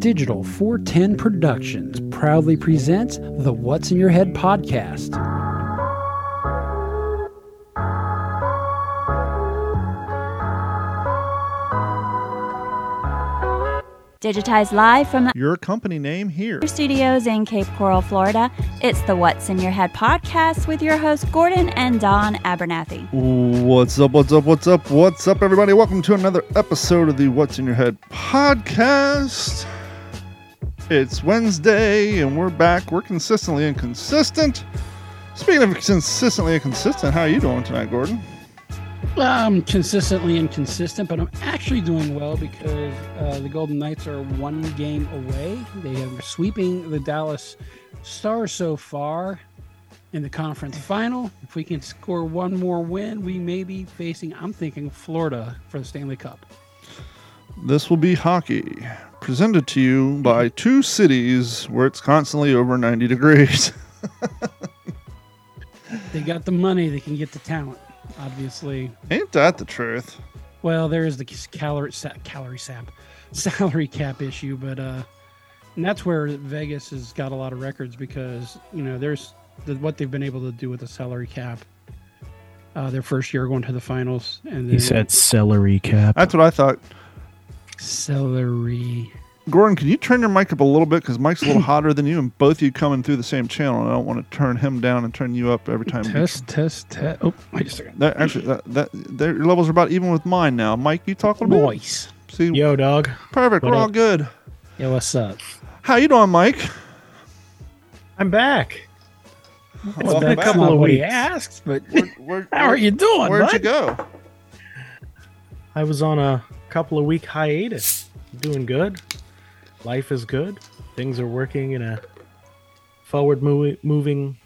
Digital 410 Productions proudly presents the What's in Your Head podcast. Digitized live from the Your company name here. studios in Cape Coral, Florida. It's the What's in Your Head podcast with your hosts Gordon and Don Abernathy. What's up? What's up? What's up? What's up, everybody? Welcome to another episode of the What's in Your Head podcast. It's Wednesday, and we're back. We're consistently inconsistent. Speaking of consistently inconsistent, how are you doing tonight, Gordon? I'm consistently inconsistent, but I'm actually doing well because uh, the Golden Knights are one game away. They are sweeping the Dallas Stars so far in the conference final. If we can score one more win, we may be facing, I'm thinking, Florida for the Stanley Cup. This will be hockey, presented to you by two cities where it's constantly over 90 degrees. They got the money, they can get the talent, obviously. Ain't that the truth? Well, there is the calorie sa- calorie sap salary cap issue, but uh, and that's where Vegas has got a lot of records because you know there's the, what they've been able to do with the salary cap. Uh, their first year going to the finals, and then He said celery cap. That's what I thought. Celery. Gordon, can you turn your mic up a little bit because Mike's a little hotter than you, and both of you coming through the same channel. And I don't want to turn him down and turn you up every time. you- Test, test, test. Oh, wait a second. That actually, that, that their levels are about even with mine now. Mike, you talk a little bit. Voice. See, Yo, dog. perfect. what We're all good. Yeah, what's up? How you doing, Mike? I'm back. It's Welcome been a back. couple Not of weeks. asked, but Where, where, how are you doing, Where'd bud? you go? I was on a couple of week hiatus. Doing good. Life is good. Things are working in a forward movi- moving.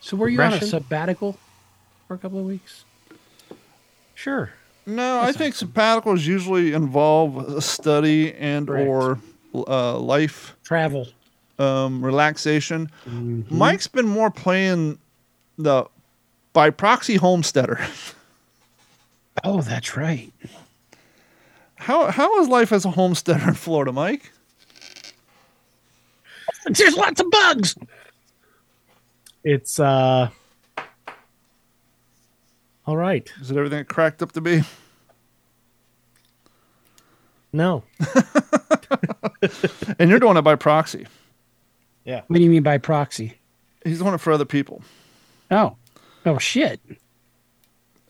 So were you on a sabbatical for a couple of weeks? Sure. No, I think sabbaticals usually involve a study and Correct. or uh, life Travel. um, relaxation. Mm-hmm. Mike's been more playing the by proxy homesteader. Oh, that's right. How how is life as a homesteader in Florida, Mike? There's lots of bugs. It's uh. All right. Is it everything it cracked up to be? No. And you're doing it by proxy. Yeah. What do you mean by proxy? He's doing it for other people. Oh, oh shit!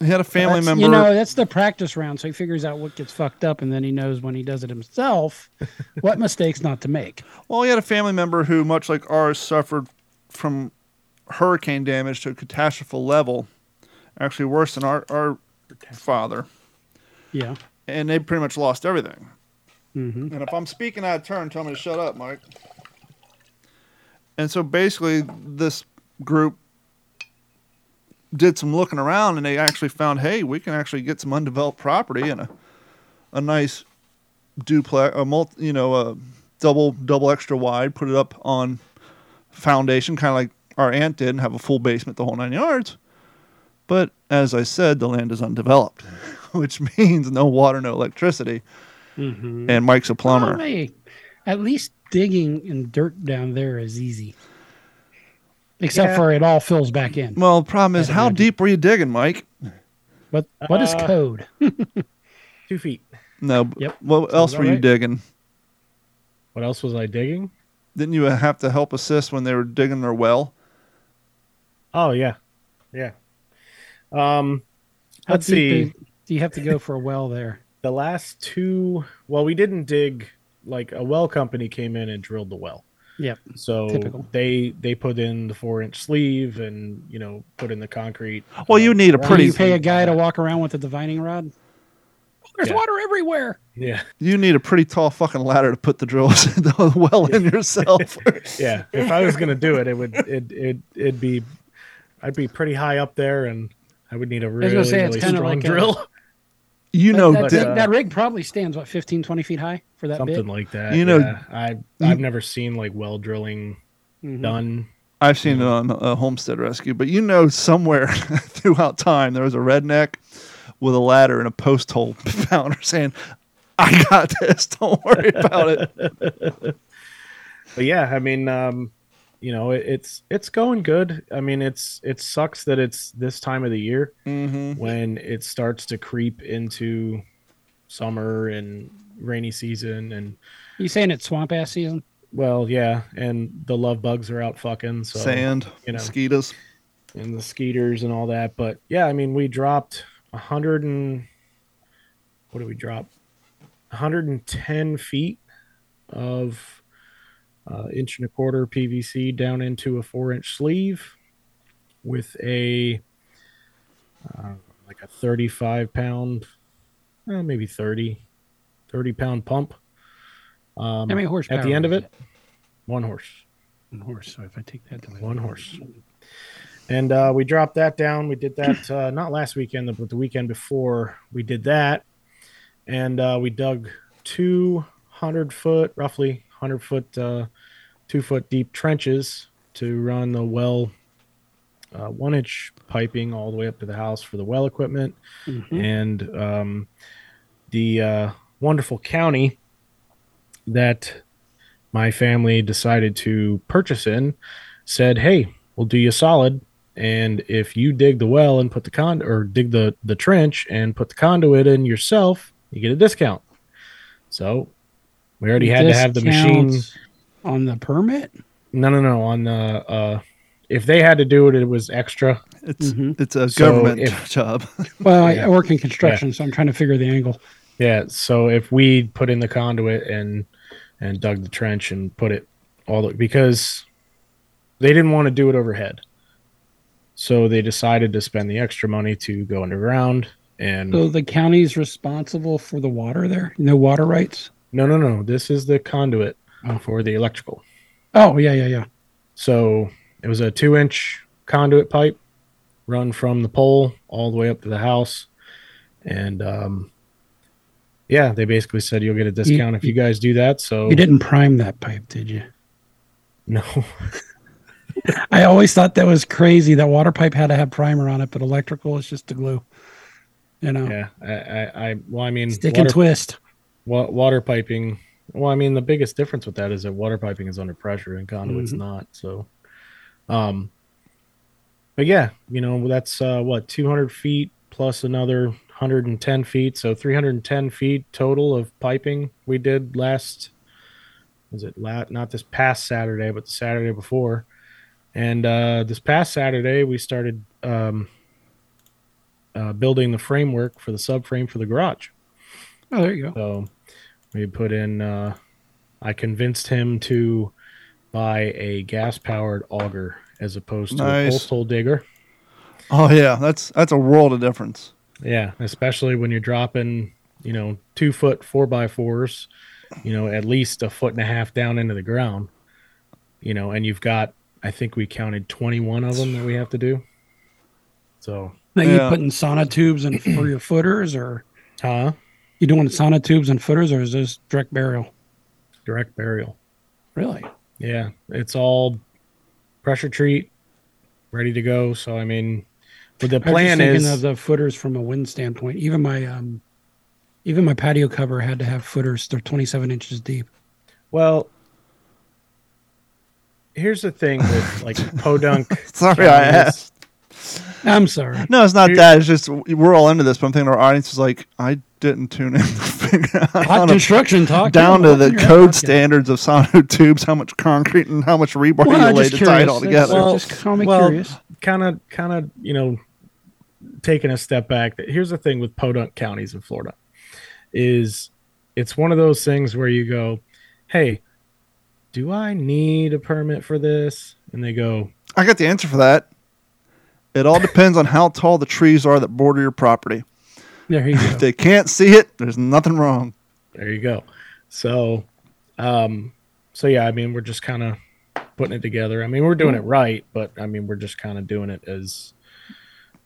He had a family member. You know, that's the practice round. So he figures out what gets fucked up, and then he knows when he does it himself what mistakes not to make. well, he had a family member who, much like ours, suffered from hurricane damage to a catastrophe level, actually worse than our, our father. Yeah. And they pretty much lost everything. hmm And if I'm speaking out of turn, tell me to shut up, Mike. And so basically, this group did some looking around, and they actually found, hey, we can actually get some undeveloped property and a a nice duplex, a multi, you know, a double double extra wide, put it up on foundation, kind of like our aunt did, and have a full basement, the whole nine yards. But as I said, the land is undeveloped, which means no water, no electricity, hmm and Mike's a plumber. hey, at least digging in dirt down there is easy. Except Yeah. for it all fills back in. Well, the problem is, how imagine. deep were you digging, Mike? But what is Uh, code? Two feet. No. Yep. What else that were you digging? What else was I digging? Didn't you have to help assist when they were digging their well? Oh yeah, yeah. Um, How let's deep see. is- do you have to go for a well there? the last two. Well, we didn't dig. Like a well company came in and drilled the well. Yep. So Typical. they they put in the four inch sleeve and you know put in the concrete. Well, you need a pretty- you pay a guy to walk around with a divining rod? There's Yeah. water everywhere. Yeah, You need a pretty tall fucking ladder to put the drills the well in yourself. yeah. If I was gonna do it, it would it it it'd be I'd be pretty high up there and I would need a was really gonna say, it's really kinda strong like a- drill, you know, that, di- that, uh, that rig probably stands what 15, 20 feet high for that something big. like that. You know- yeah. I I've never seen like well drilling Mhm. done. I've seen it on a homestead rescue, but you know, somewhere throughout time there was a redneck with a ladder and a post hole founder saying, I got this. Don't worry about it. but yeah, I mean, um, you know, it, it's it's going good. I mean, it's it sucks that it's this time of the year hmm when it starts to creep into summer and rainy season and You saying it's swamp ass season? well, yeah, and the love bugs are out fucking so Sand, you know. mosquitoes. and the skeeters and all that. But yeah, I mean, we dropped a hundred and what did we drop? 110 feet of uh, inch and a quarter PVC down into a four inch sleeve with a uh, like a 35 pound, uh, maybe 30, 30 pound pump. Um, How many horsepower? at the end of is it, one horse. One horse. So if I take that to One horse. And uh, we dropped that down. We did that uh, not last weekend, but the weekend before we did that. And uh, we dug two hundred foot, roughly hundred foot, uh, two foot deep trenches to run the well, uh, one inch piping all the way up to the house for the well equipment Mhm. and um, the uh, wonderful county that my family decided to purchase in said, "Hey, we'll do you a solid, and if you dig the well and put the con or dig the the trench and put the conduit in yourself, you get a discount." So we already had to have the machine. Discounts on the permit. No, no, no. On the uh, if they had to do it, it was extra. It's Mhm. it's a So government if- job. Well, I- Yeah. I work in construction, so I'm trying to figure the angle. Yeah, so if we put in the conduit and and dug the trench and put it all the because they didn't want to do it overhead. So they decided to spend the extra money to go underground and So the county's responsible for the water there. No water rights. No no no, this is the conduit Oh. for the electrical. Oh yeah, yeah, yeah. So it was a two inch conduit pipe run from the pole all the way up to the house. And um yeah, they basically said you'll get a discount if you guys do that. So You didn't prime that pipe, did you? no. I always thought that was crazy. That water pipe had to have primer on it, but electrical is just the glue. You know, Yeah, I, I, I well, I mean, stick water, and twist. Wa- water piping. Well, I mean, the biggest difference with that is that water piping is under pressure and conduit's Mhm. not. So, um, but yeah, you know, that's uh, what 200 feet plus another 110 feet, so 310 feet total of piping we did last. Was it la- not this past Saturday, but the Saturday before? And uh, this past Saturday, we started um, uh, building the framework for the subframe for the garage. Oh, there you go. So we put in. Uh, I convinced him to buy a gas-powered auger as opposed to a Nice. post hole digger. Oh yeah, that's that's a world of difference. Yeah, especially when you're dropping, you know, two foot four by fours, you know, at least a foot and a half down into the ground, you know, and you've got, I think we counted 21 of them that we have to do. So, Now you Yeah. putting sonotubes in for your footers, or huh? You doing sonotubes and footers, or is this direct burial? Direct burial. Really? Yeah, it's all pressure treat, ready to go. So, I mean, but the I was plan thinking is of the footers from a wind standpoint. Even my um, even my patio cover had to have footers. They're 27 inches deep. well. Here's the thing with like podunk. Sorry, I asked. I'm sorry. No, it's not Here- that. It's just we're all into this, but I'm thinking our audience is like, I didn't tune in to figure out Hot how to- construction talk down to the code standards of sonotubes, how much concrete and how much rebar Well, you I'm lay just to tie it all together. Well, Well- just call me well, curious. kind of kind of you know taking a step back here's the thing with podunk counties in florida is it's one of those things where you go hey do i need a permit for this and they go I got the answer for that. It all depends on how tall the trees are that border your property. There you If they can't see it, there's nothing wrong. there you go so um so yeah i mean we're just kind of putting it together i mean we're doing it right but i mean we're just kind of doing it as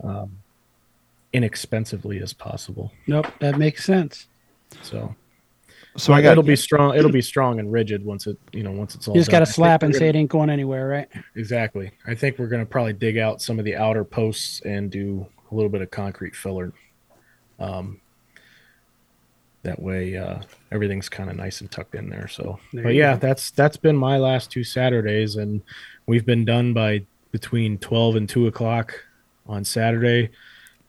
um inexpensively as possible Nope, that makes sense. so So I got it'll be strong. It'll be strong and rigid once it, you know, once it's all. You just got to slap and say it ain't going anywhere, right? Exactly. I think we're gonna probably dig out some of the outer posts and do a little bit of concrete filler. Um, That way, uh, everything's kind of nice and tucked in there. So, There but yeah, go. that's that's been my last two Saturdays, and we've been done by between twelve and two o'clock on Saturday.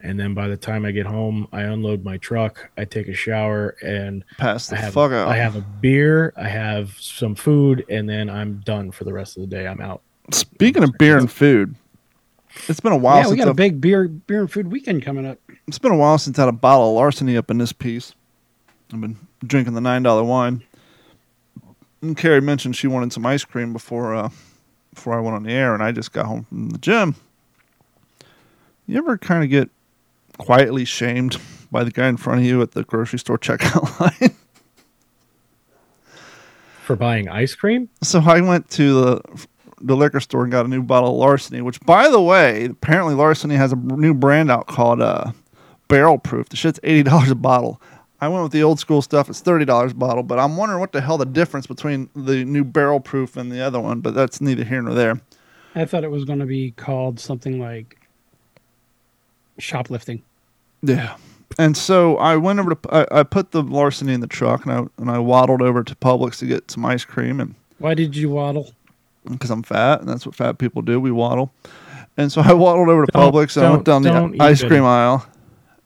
And then by the time I get home, I unload my truck, I take a shower, and Pass the I have fuck out. I have a beer, I have some food, and then I'm done for the rest of the day. I'm out. Speaking of beer and food, it's been a while yeah, we got a I've, big beer beer and food weekend coming up. it's been a while since I had a bottle of larceny up in this piece. I've been drinking the nine dollar wine. And Carrie mentioned she wanted some ice cream before uh, before I went on the air, and I just got home from the gym. You ever kind of get quietly shamed by the guy in front of you at the grocery store checkout line? For buying ice cream? So I went to the the liquor store and got a new bottle of Larceny, which, by the way, apparently Larceny has a new brand out called uh, Barrel Proof. The shit's eighty dollars a bottle. I went with the old school stuff. It's thirty dollars a bottle, but I'm wondering what the hell the difference between the new Barrel Proof and the other one. But that's neither here nor there. I thought it was going to be called something like shoplifting. Yeah. And so I went over to I, I put the Larceny in the truck and I and I waddled over to Publix to get some ice cream and Why did you waddle? because I'm fat, and that's what fat people do. We waddle. And so I waddled over to Don't- Publix and I went down the don't ice cream aisle.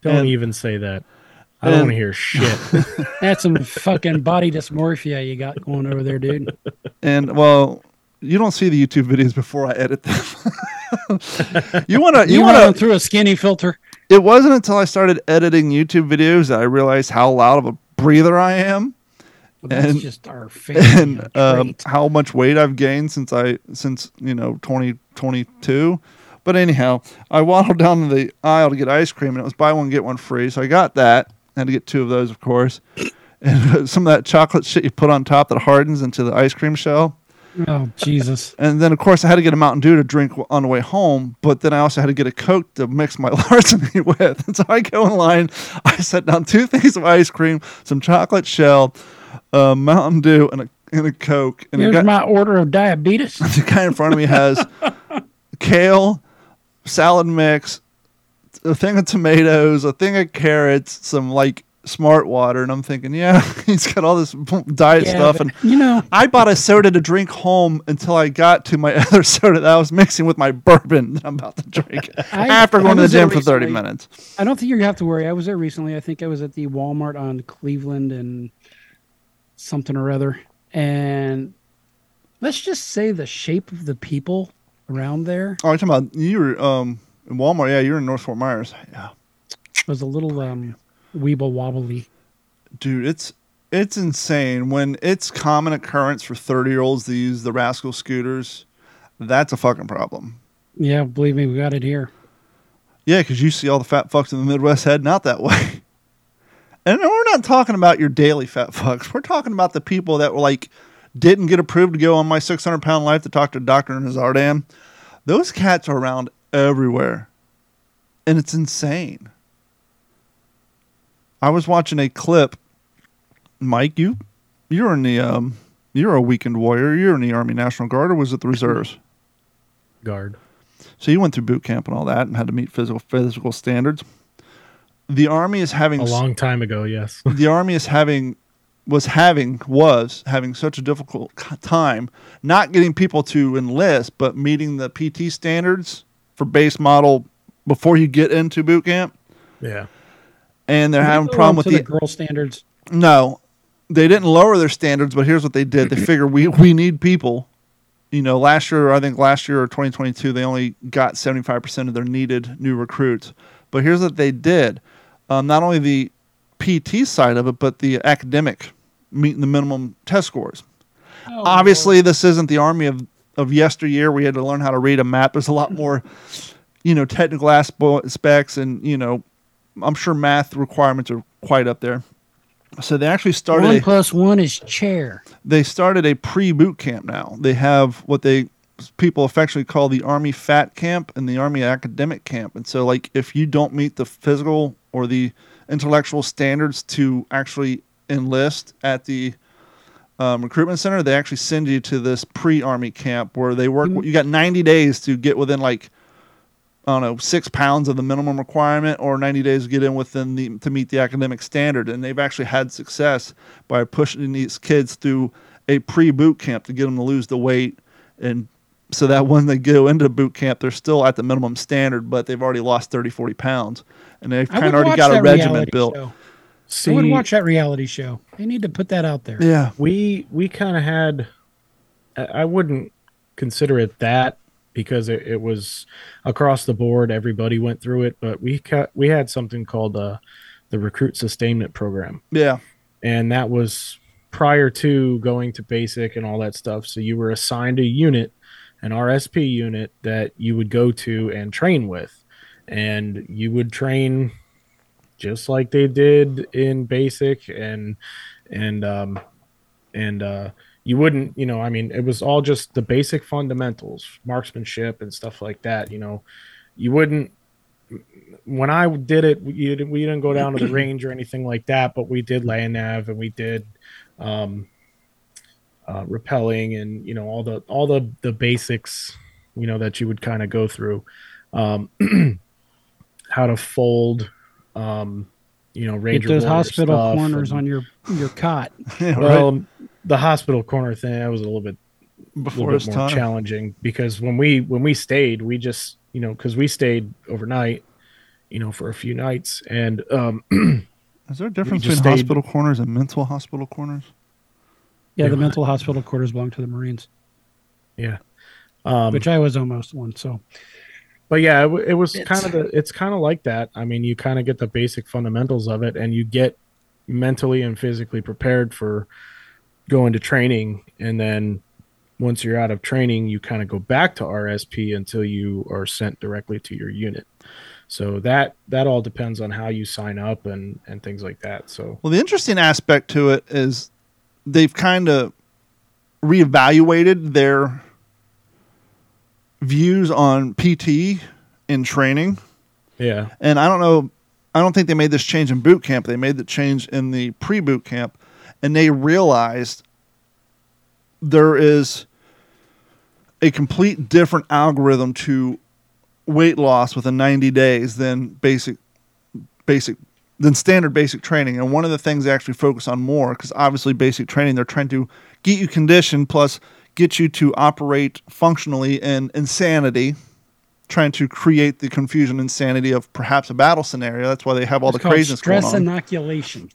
Don't And- even say that. I don't want to hear shit. That's some fucking body dysmorphia you got going over there, dude. And well, you don't see the YouTube videos before I edit them. you want to You, you want to through a skinny filter. It wasn't until I started editing YouTube videos that I realized how loud of a breather I am that's And- just our favorite and um, how much weight I've gained since I since you know 2022. But anyhow, I waddled down to the aisle to get ice cream, and it was buy one get one free. So I got that. I had to get two of those, of course. And some of that chocolate shit you put on top that hardens into the ice cream shell. Oh Jesus! And then, of course, I had to get a Mountain Dew to drink on the way home. But then I also had to get a Coke to mix my larceny with. And so I go in line. I set down two things of ice cream, some chocolate shell, a Mountain Dew, and a, and a Coke. And Here's guy, my order of diabetes. the guy in front of me has kale, salad mix, a thing of tomatoes, a thing of carrots, some like smart water. And I'm thinking, yeah, he's got all this diet Yeah, stuff. And you know, I bought a soda to drink home until I got to my other soda that I was mixing with my bourbon that I'm about to drink I- after going to the gym for 30 minutes. I don't think you have to worry. I was there recently. I think I was at the Walmart on Cleveland and something or other. And let's just say the shape of the people around there Oh, you're talking about you were um, in Walmart. Yeah, you're in North Fort Myers. Yeah, was a little um, weeble wobbly. dude, it's it's insane when it's common occurrence for 30 year olds to use the rascal scooters. That's a fucking problem. Yeah, believe me, we got it here. Yeah, because you see all the fat fucks in the Midwest heading out that way. And we're not talking about your daily fat fucks. We're talking about the people that were like didn't get approved to go on my 600 pound life to talk to Dr. Nowzaradan. Those cats are around everywhere. And it's insane. I was watching a clip. Mike, you you're in the um you're a weekend warrior. You're in the Army National Guard or was it the reserves? Guard. So you went through boot camp and all that and had to meet physical physical standards. The army is having A long time ago, yes. the army is having was having was having such a difficult time not getting people to enlist but meeting the PT standards for base model before you get into boot camp Yeah. And they're having a problem with the, the girl standards. no they didn't lower their standards but here's what they did. They figure we we need people. You know last year i think last year or 2022 they only got 75% of their needed new recruits. But here's what they did. Um, not only the pt side of it but the academic meeting the minimum test scores. Oh, obviously this isn't the army of of yesteryear. We had to learn how to read a map. There's a lot more you know technical aspects and you know i'm sure math requirements are quite up there so they actually started one a, plus one is chair. they started a pre-boot camp now they have what they people affectionately call the army fat camp and the army academic camp and so like if you don't meet the physical or the intellectual standards to actually enlist at the um, recruitment center they actually send you to this pre-army camp where they work Mhm. you got 90 days to get within like I don't know, six pounds of the minimum requirement, or 90 days to get in within the to meet the academic standard. And they've actually had success by pushing these kids through a pre boot camp to get them to lose the weight, and so that when they go into boot camp, they're still at the minimum standard, but they've already lost 30, 40 pounds, and they've kind of already got a that regimen built. show. See, I would watch that reality show. They need to put that out there. Yeah, we we kind of had. I I wouldn't consider it that because it, it was across the board. Everybody went through it, but we ca- we had something called uh, the recruit sustainment program. yeah, and that was prior to going to basic and all that stuff. So you were assigned a unit, an RSP unit that you would go to and train with, and you would train just like they did in basic and and um and uh you wouldn't you know i mean it was all just the basic fundamentals marksmanship and stuff like that you know you wouldn't when I did it, we didn't, we didn't go down to the range or anything like that, but we did land nav and we did um, uh, repelling and you know all the all the the basics, you know that you would kind of go through, um, how to fold, um, you know, Get ranger those hospital stuff corners and- on your your cot. yeah, right. Well, the hospital corner thing that was a little bit Before little bit more time. challenging because when we when we stayed, we just you know because we stayed overnight, you know, for a few nights, and um, Is there a difference between stayed- hospital corners and mental hospital corners? Yeah, the mental hospital quarters belong to the Marines, yeah, um, which I was almost one. So but yeah, it, it was kind of the it's kind of like that. I mean, you kind of get the basic fundamentals of it, and you get mentally and physically prepared for going into training, and then once you're out of training, you kind of go back to RSP until you are sent directly to your unit. So that that all depends on how you sign up and and things like that. So Well, the interesting aspect to it is they've kind of reevaluated their views on PT in training. yeah, And I don't know, I don't think they made this change in boot camp. They made the change in the pre boot camp, and they realized there is a complete different algorithm to weight loss within 90 days than basic basic than standard basic training. And one of the things they actually focus on more because obviously basic training they're trying to get you conditioned plus get you to operate functionally in insanity trying to create the confusion insanity of perhaps a battle scenario. That's why they have all it's the craziness going stress on. inoculation.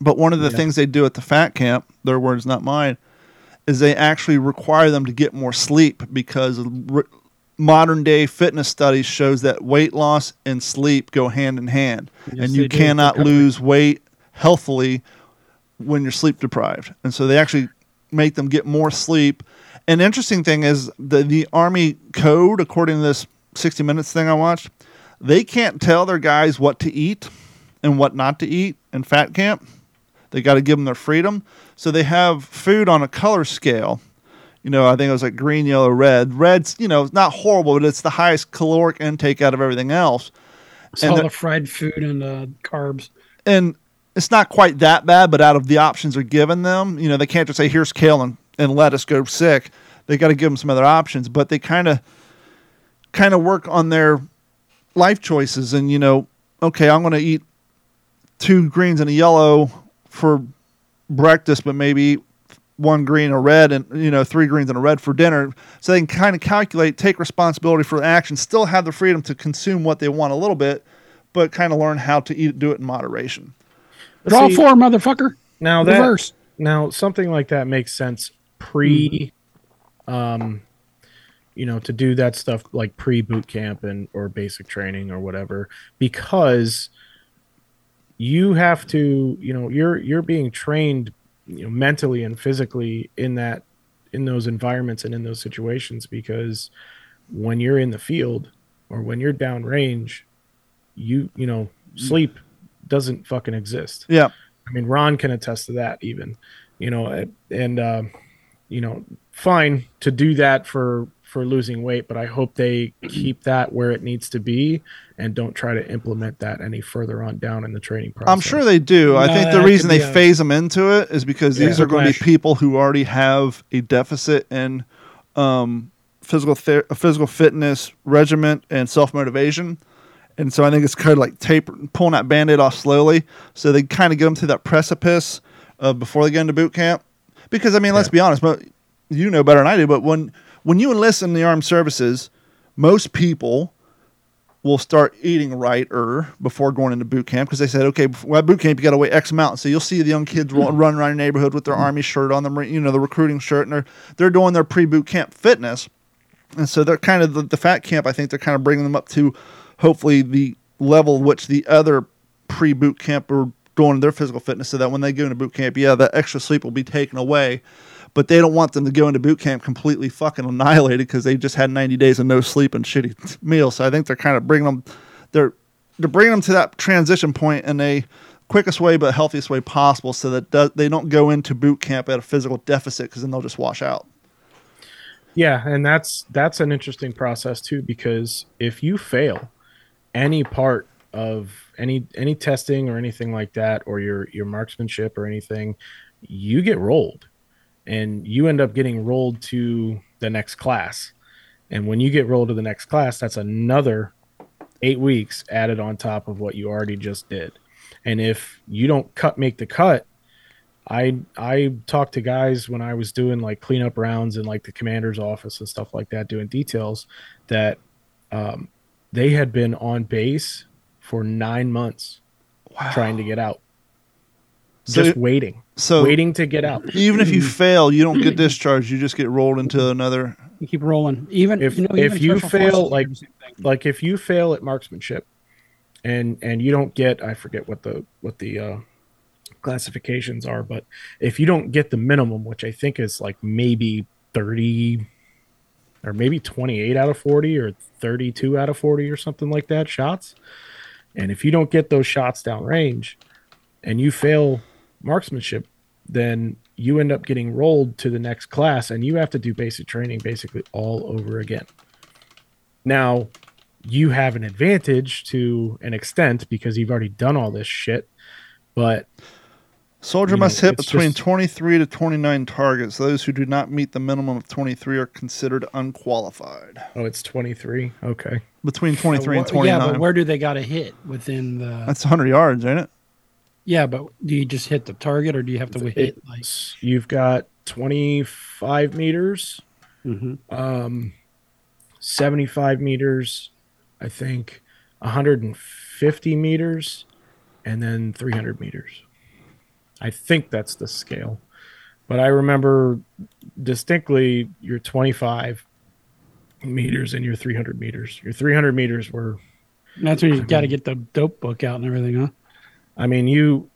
But one of the things they do at the fat camp, their words, not mine, is they actually require them to get more sleep because r- modern day fitness studies shows that weight loss and sleep go hand in hand, Yes, and you cannot lose weight healthily when you're sleep deprived. And so they actually make them get more sleep. An interesting thing is the the army code, according to this 60 minutes thing I watched, they can't tell their guys what to eat and what not to eat in fat camp. They got to give them their freedom. So they have food on a color scale. You know, I think it was like green, yellow, red. Red's, you know, it's not horrible, but it's the highest caloric intake out of everything else. It's And all the- fried food and uh, carbs. And it's not quite that bad, but out of the options they're given them, you know, they can't just say, here's kale and, and lettuce, go sick. They got to give them some other options, but they kind of kind of work on their life choices and you know okay i'm going to eat two greens and a yellow for breakfast but maybe one green or red and you know three greens and a red for dinner so they can kind of calculate take responsibility for the action still have the freedom to consume what they want a little bit but kind of learn how to eat do it in moderation Draw See, four, motherfucker. now that Reverse. now something like that makes sense pre um you know to do that stuff like pre boot camp and or basic training or whatever because you have to you know you're you're being trained you know mentally and physically in that in those environments and in those situations because when you're in the field or when you're downrange you you know sleep doesn't fucking exist. Yeah. I mean, Ron can attest to that, even, you know, and- um, you know, fine to do that for for losing weight, but I hope they keep that where it needs to be and don't try to implement that any further on down in the training process. i'm sure they do i think the reason they a- phase them into it is because these Yeah. are going to be people who already have a deficit in um, physical ther- physical fitness regiment and self motivation. And so I think it's kind of like taper, pulling that band-aid off slowly, so they kind of get them to that precipice uh, before they get into boot camp. Because I mean, let's be honest, but you know better than I do. But when when you enlist in the armed services, most people will start eating right or before going into boot camp because they said, okay, before, at boot camp you got to wait X amount. So you'll see the young kids run, mm-hmm. run around your neighborhood with their army shirt on them, you know, the recruiting shirt, and they're they're doing their pre boot camp fitness, and so they're kind of the, the fat camp. I think they're kind of bringing them up to hopefully the level which the other pre boot camp are doing their physical fitness, so that when they go into boot camp, yeah, that extra sleep will be taken away but they don't want them to go into boot camp completely fucking annihilated because they just had 90 days of no sleep and shitty meals. So I think they're kind of bringing them, they're they're bringing them to that transition point in a quickest way but healthiest way possible, so that do, they don't go into boot camp at a physical deficit because then they'll just wash out. Yeah, and that's that's an interesting process too because if you fail any part of any any testing or anything like that or your your marksmanship or anything, you get rolled and you end up getting rolled to the next class. And when you get rolled to the next class, that's another eight weeks added on top of what you already just did. And if you don't cut make the cut, I I talked to guys when I was doing like cleanup rounds in like the commander's office and stuff like that, doing details that um, they had been on base for nine months wow. trying to get out, so, just waiting so waiting to get out. Even if you fail, you don't get discharged. You just get rolled into another. You keep rolling. Even if you know, if you fail, like like if you fail at marksmanship, and and you don't get, I forget what the what the uh, classifications are, but if you don't get the minimum, which I think is like maybe thirty or maybe 28 out of 40 or 32 out of 40 or something like that shots. And if you don't get those shots down range and you fail marksmanship, then you end up getting rolled to the next class and you have to do basic training basically all over again. Now, you have an advantage to an extent because you've already done all this shit, but Soldier must know, hit between just, 23 to 29 targets. Those who do not meet the minimum of 23 are considered unqualified. Oh, it's 23. Okay. Between 23 and 29. Yeah, but where do they got to hit within the That's 100 yards, ain't it? Yeah, but do you just hit the target, or do you have to hit like? You've got twenty five meters, mm-hmm. um, seventy five meters, I think, one hundred and fifty meters, and then three hundred meters. I think that's the scale, but I remember distinctly your twenty five meters and your three hundred meters. Your three hundred meters were. That's when you got to get the dope book out and everything, huh? I mean, you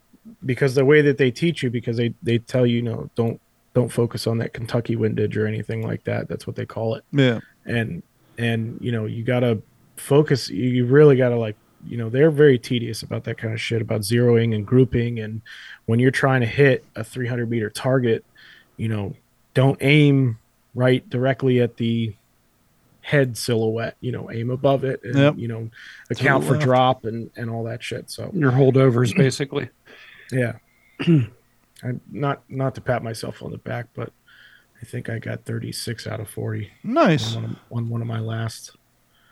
because the way that they teach you, because they they tell you, you know, don't don't focus on that Kentucky windage or anything like that. That's what they call it. Yeah. And and you know, you gotta focus. You really gotta like, you know, they're very tedious about that kind of shit about zeroing and grouping. And when you're trying to hit a 300 meter target, you know, don't aim right directly at the head silhouette. You know, aim above it, and yep. you know, account for drop and and all that shit. So your holdovers, basically. Yeah, I, not not to pat myself on the back, but I think I got 36 out of 40. Nice on one of, on one of my last.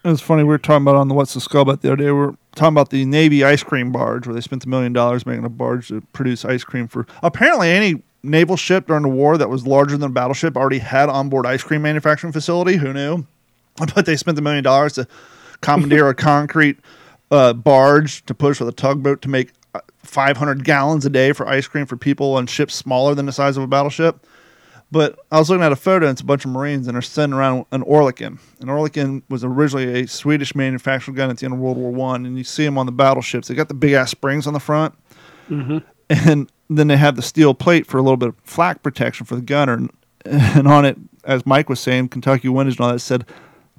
It was funny. We were talking about on the What's the Skull about the other day. We were talking about the Navy ice cream barge, where they spent a million dollars making a barge to produce ice cream for apparently any naval ship during the war that was larger than a battleship already had onboard ice cream manufacturing facility. Who knew? But they spent a million dollars to commandeer a concrete uh, barge to push with a tugboat to make uh, 500 gallons a day for ice cream for people on ships smaller than the size of a battleship. But I was looking at a photo, and it's a bunch of Marines, and they're sending around an Oerlikon. An Oerlikon was originally a Swedish manufactured gun at the end of World War One, and you see them on the battleships. They got the big ass springs on the front, mm-hmm. and then they have the steel plate for a little bit of flak protection for the gunner. And, and on it, as Mike was saying, Kentucky windage and all that said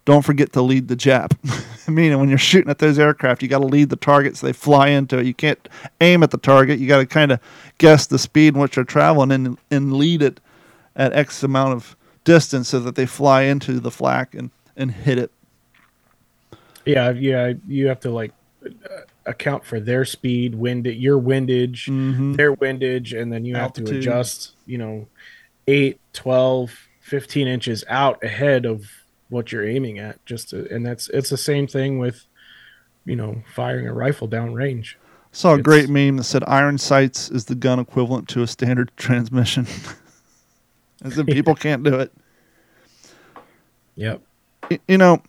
don't forget to lead the Jap. I mean, when you're shooting at those aircraft, you got to lead the target so they fly into it. You can't aim at the target. You got to kind of guess the speed in which they're traveling and and lead it at X amount of distance so that they fly into the flak and and hit it. Yeah, yeah, you have to like account for their speed, wind, your windage, mm-hmm. their windage, and then you Altitude. have to adjust, you know, 8, 12, 15 inches out ahead of what you're aiming at. Just to, and that's it's the same thing with you know firing a rifle down range. Saw a It's- great meme that said iron sights is the gun equivalent to a standard transmission. As if people can't do it. Yep. You know,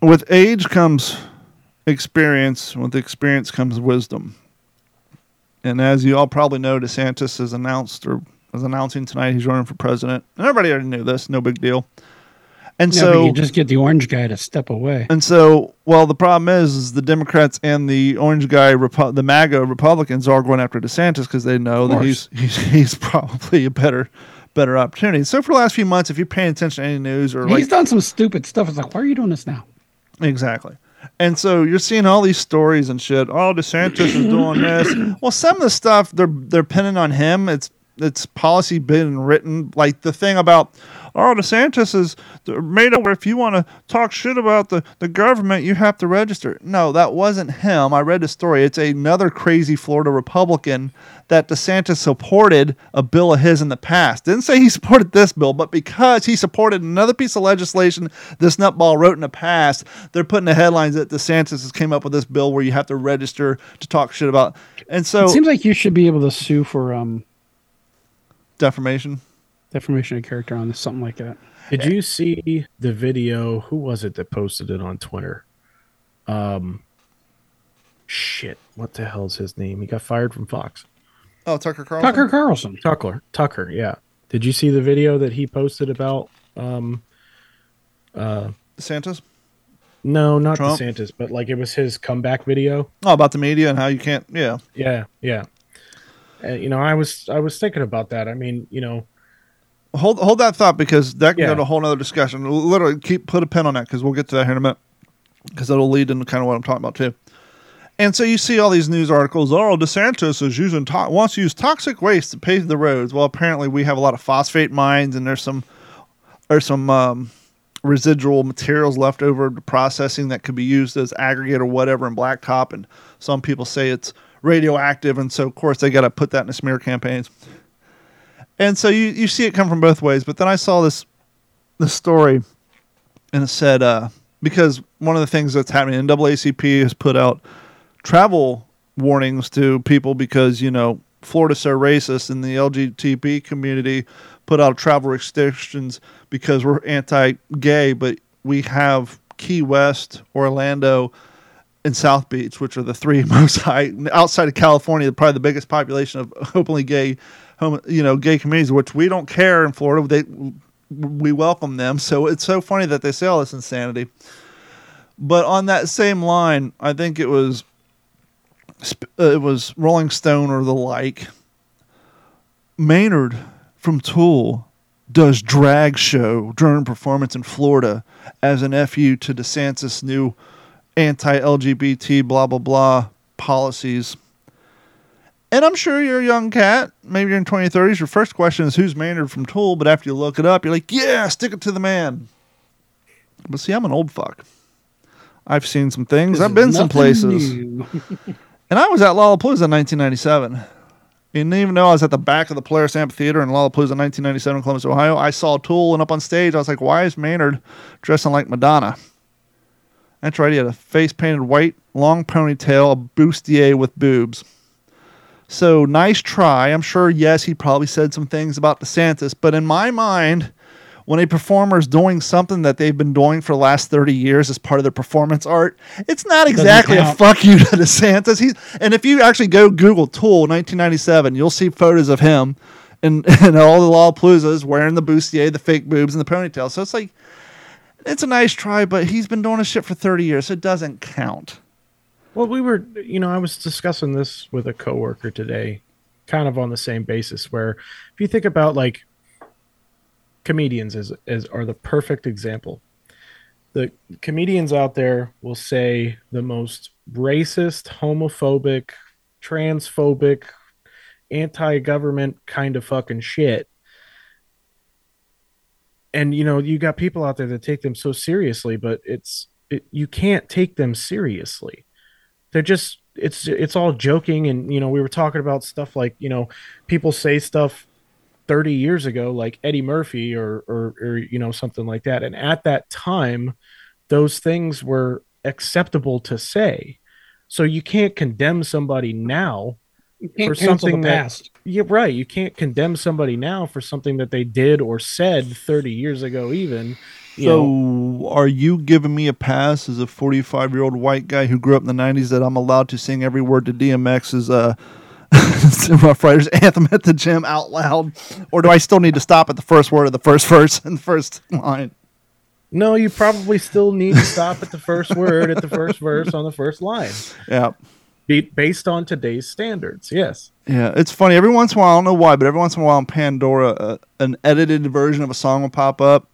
with age comes experience. With experience comes wisdom. And as you all probably know, DeSantis has announced or is announcing tonight he's running for president. And everybody already knew this. No big deal. And Yeah, so you just get the orange guy to step away. And so, well, the problem is, is the Democrats and the orange guy, Repu- the MAGA Republicans, are going after DeSantis because they know that he's, he's he's probably a better better opportunity. So for the last few months, if you're paying attention to any news or He's like done some stupid stuff. It's like, why are you doing this now? exactly, and so you're seeing all these stories and shit. Oh, DeSantis is doing this. Well, some of the stuff they're they're pinning on him. It's it's policy been written like the thing about oh DeSantis is made up where if you want to talk shit about the, the government you have to register. No, that wasn't him. I read the story. It's another crazy Florida Republican that DeSantis supported a bill of his in the past. Didn't say he supported this bill, but because he supported another piece of legislation this nutball wrote in the past, they're putting the headlines that DeSantis has came up with this bill where you have to register to talk shit about. And so It seems like you should be able to sue for um, defamation. Defamation of character on this, something like that. Did you see the video? Who was it that posted it on Twitter? Um, shit. What the hell's his name? He got fired from Fox. Oh, Tucker Carlson. Tucker Carlson. Tucker. Tucker. Yeah. Did you see the video that he posted about? Um, uh, DeSantis. no, not Trump? DeSantis, but like it was his comeback video. Oh, about the media and how you can't. Yeah. Yeah, yeah. And you know, I was I was thinking about that. I mean, you know, Hold hold that thought because that can Yeah. go to a whole other discussion. Literally, keep put a pin on that because we'll get to that here in a minute. Because it'll lead into kind of what I'm talking about too. And so you see all these news articles. Oh, DeSantis is using to- wants to use toxic waste to pave the roads. Well, apparently we have a lot of phosphate mines, and there's some there's some um, residual materials left over to processing that could be used as aggregate or whatever in blacktop. And some people say it's radioactive, and so of course they got to put that in the smear campaigns. And so you, you see it come from both ways. But then I saw this this story, and it said uh, because one of the things that's happening, NAACP has put out travel warnings to people because you know Florida's so racist, and the LGBT community put out travel restrictions because we're anti-gay, but we have Key West, Orlando, and South Beach, which are the three most high outside of California, probably the biggest population of openly gay, home, you know, gay communities. Which we don't care in Florida. They we welcome them. So it's so funny that they say all this insanity. But on that same line, I think it was uh, it was Rolling Stone or the like. Maynard from Tool does drag show during performance in Florida as an FU to DeSantis' new anti-LGBT blah blah blah policies. And I'm sure you're a young cat, maybe you're in 20, 30s. Your first question is who's Maynard from Tool, but after you look it up, you're like, yeah, stick it to the man. But see, I'm an old fuck. I've seen some things. I've been some places. And I was at Lollapalooza in 1997. And even though I was at the back of the Polaris Amphitheater in Lollapalooza in 1997 in Columbus, Ohio, I saw Tool and up on stage. I was like, why is Maynard dressing like Madonna? That's right. He had a face painted white, long ponytail, a bustier with boobs. So nice try. I'm sure, yes, he probably said some things about DeSantis, but in my mind, when a performer is doing something that they've been doing for the last 30 years as part of their performance art, it's not exactly a fuck you to DeSantis. He's, and if you actually go Google Tool 1997, you'll see photos of him and, and all the Lollapaloozas wearing the bustier, the fake boobs, and the ponytail. So it's like, it's a nice try, but he's been doing this shit for 30 years, so it doesn't count. Well, we were, you know, I was discussing this with a coworker today, kind of on the same basis. Where if you think about like comedians as as are the perfect example. The comedians out there will say the most racist, homophobic, transphobic, anti-government kind of fucking shit. And you know, you got people out there that take them so seriously, but it's it, you can't take them seriously. They're just it's it's all joking and you know, we were talking about stuff like, you know, people say stuff 30 years ago, like Eddie Murphy or, or, or, you know, something like that. And at that time, those things were acceptable to say. So you can't condemn somebody now for something the that- past. Yeah, right. You can't condemn somebody now for something that they did or said 30 years ago, even. You So, know, are you giving me a pass as a 45 year old white guy who grew up in the 90s that I'm allowed to sing every word to DMX's uh, Ruff Ryders anthem at the gym out loud? Or do I still need to stop at the first word of the first verse and the first line? no, you probably still need to stop at the first word, at the first verse, on the first line, Yeah. be, based on today's standards. Yes. Yeah, it's funny. Every once in a while, I don't know why, but every once in a while on Pandora, uh, an edited version of a song will pop up.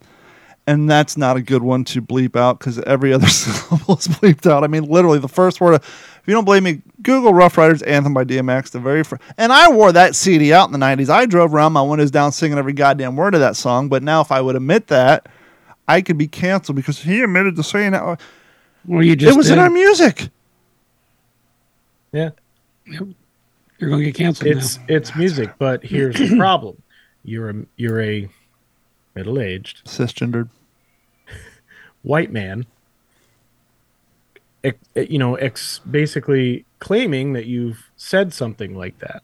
And that's not a good one to bleep out because every other syllable is bleeped out. I mean, literally, the first word. Of, if you don't believe me, Google Ruff Ryders Anthem by DMX. The very first. And I wore that CD out in the 90s. I drove around my windows down singing every goddamn word of that song. But now, if I would admit that, I could be canceled because he admitted to saying that. Uh, well, you just It was did. in our music. Yeah. You're going to get canceled It's now. it's music, but here's the problem. You're a you're a middle-aged Cisgendered. White man eh, you know ex- basically claiming that you've said something like that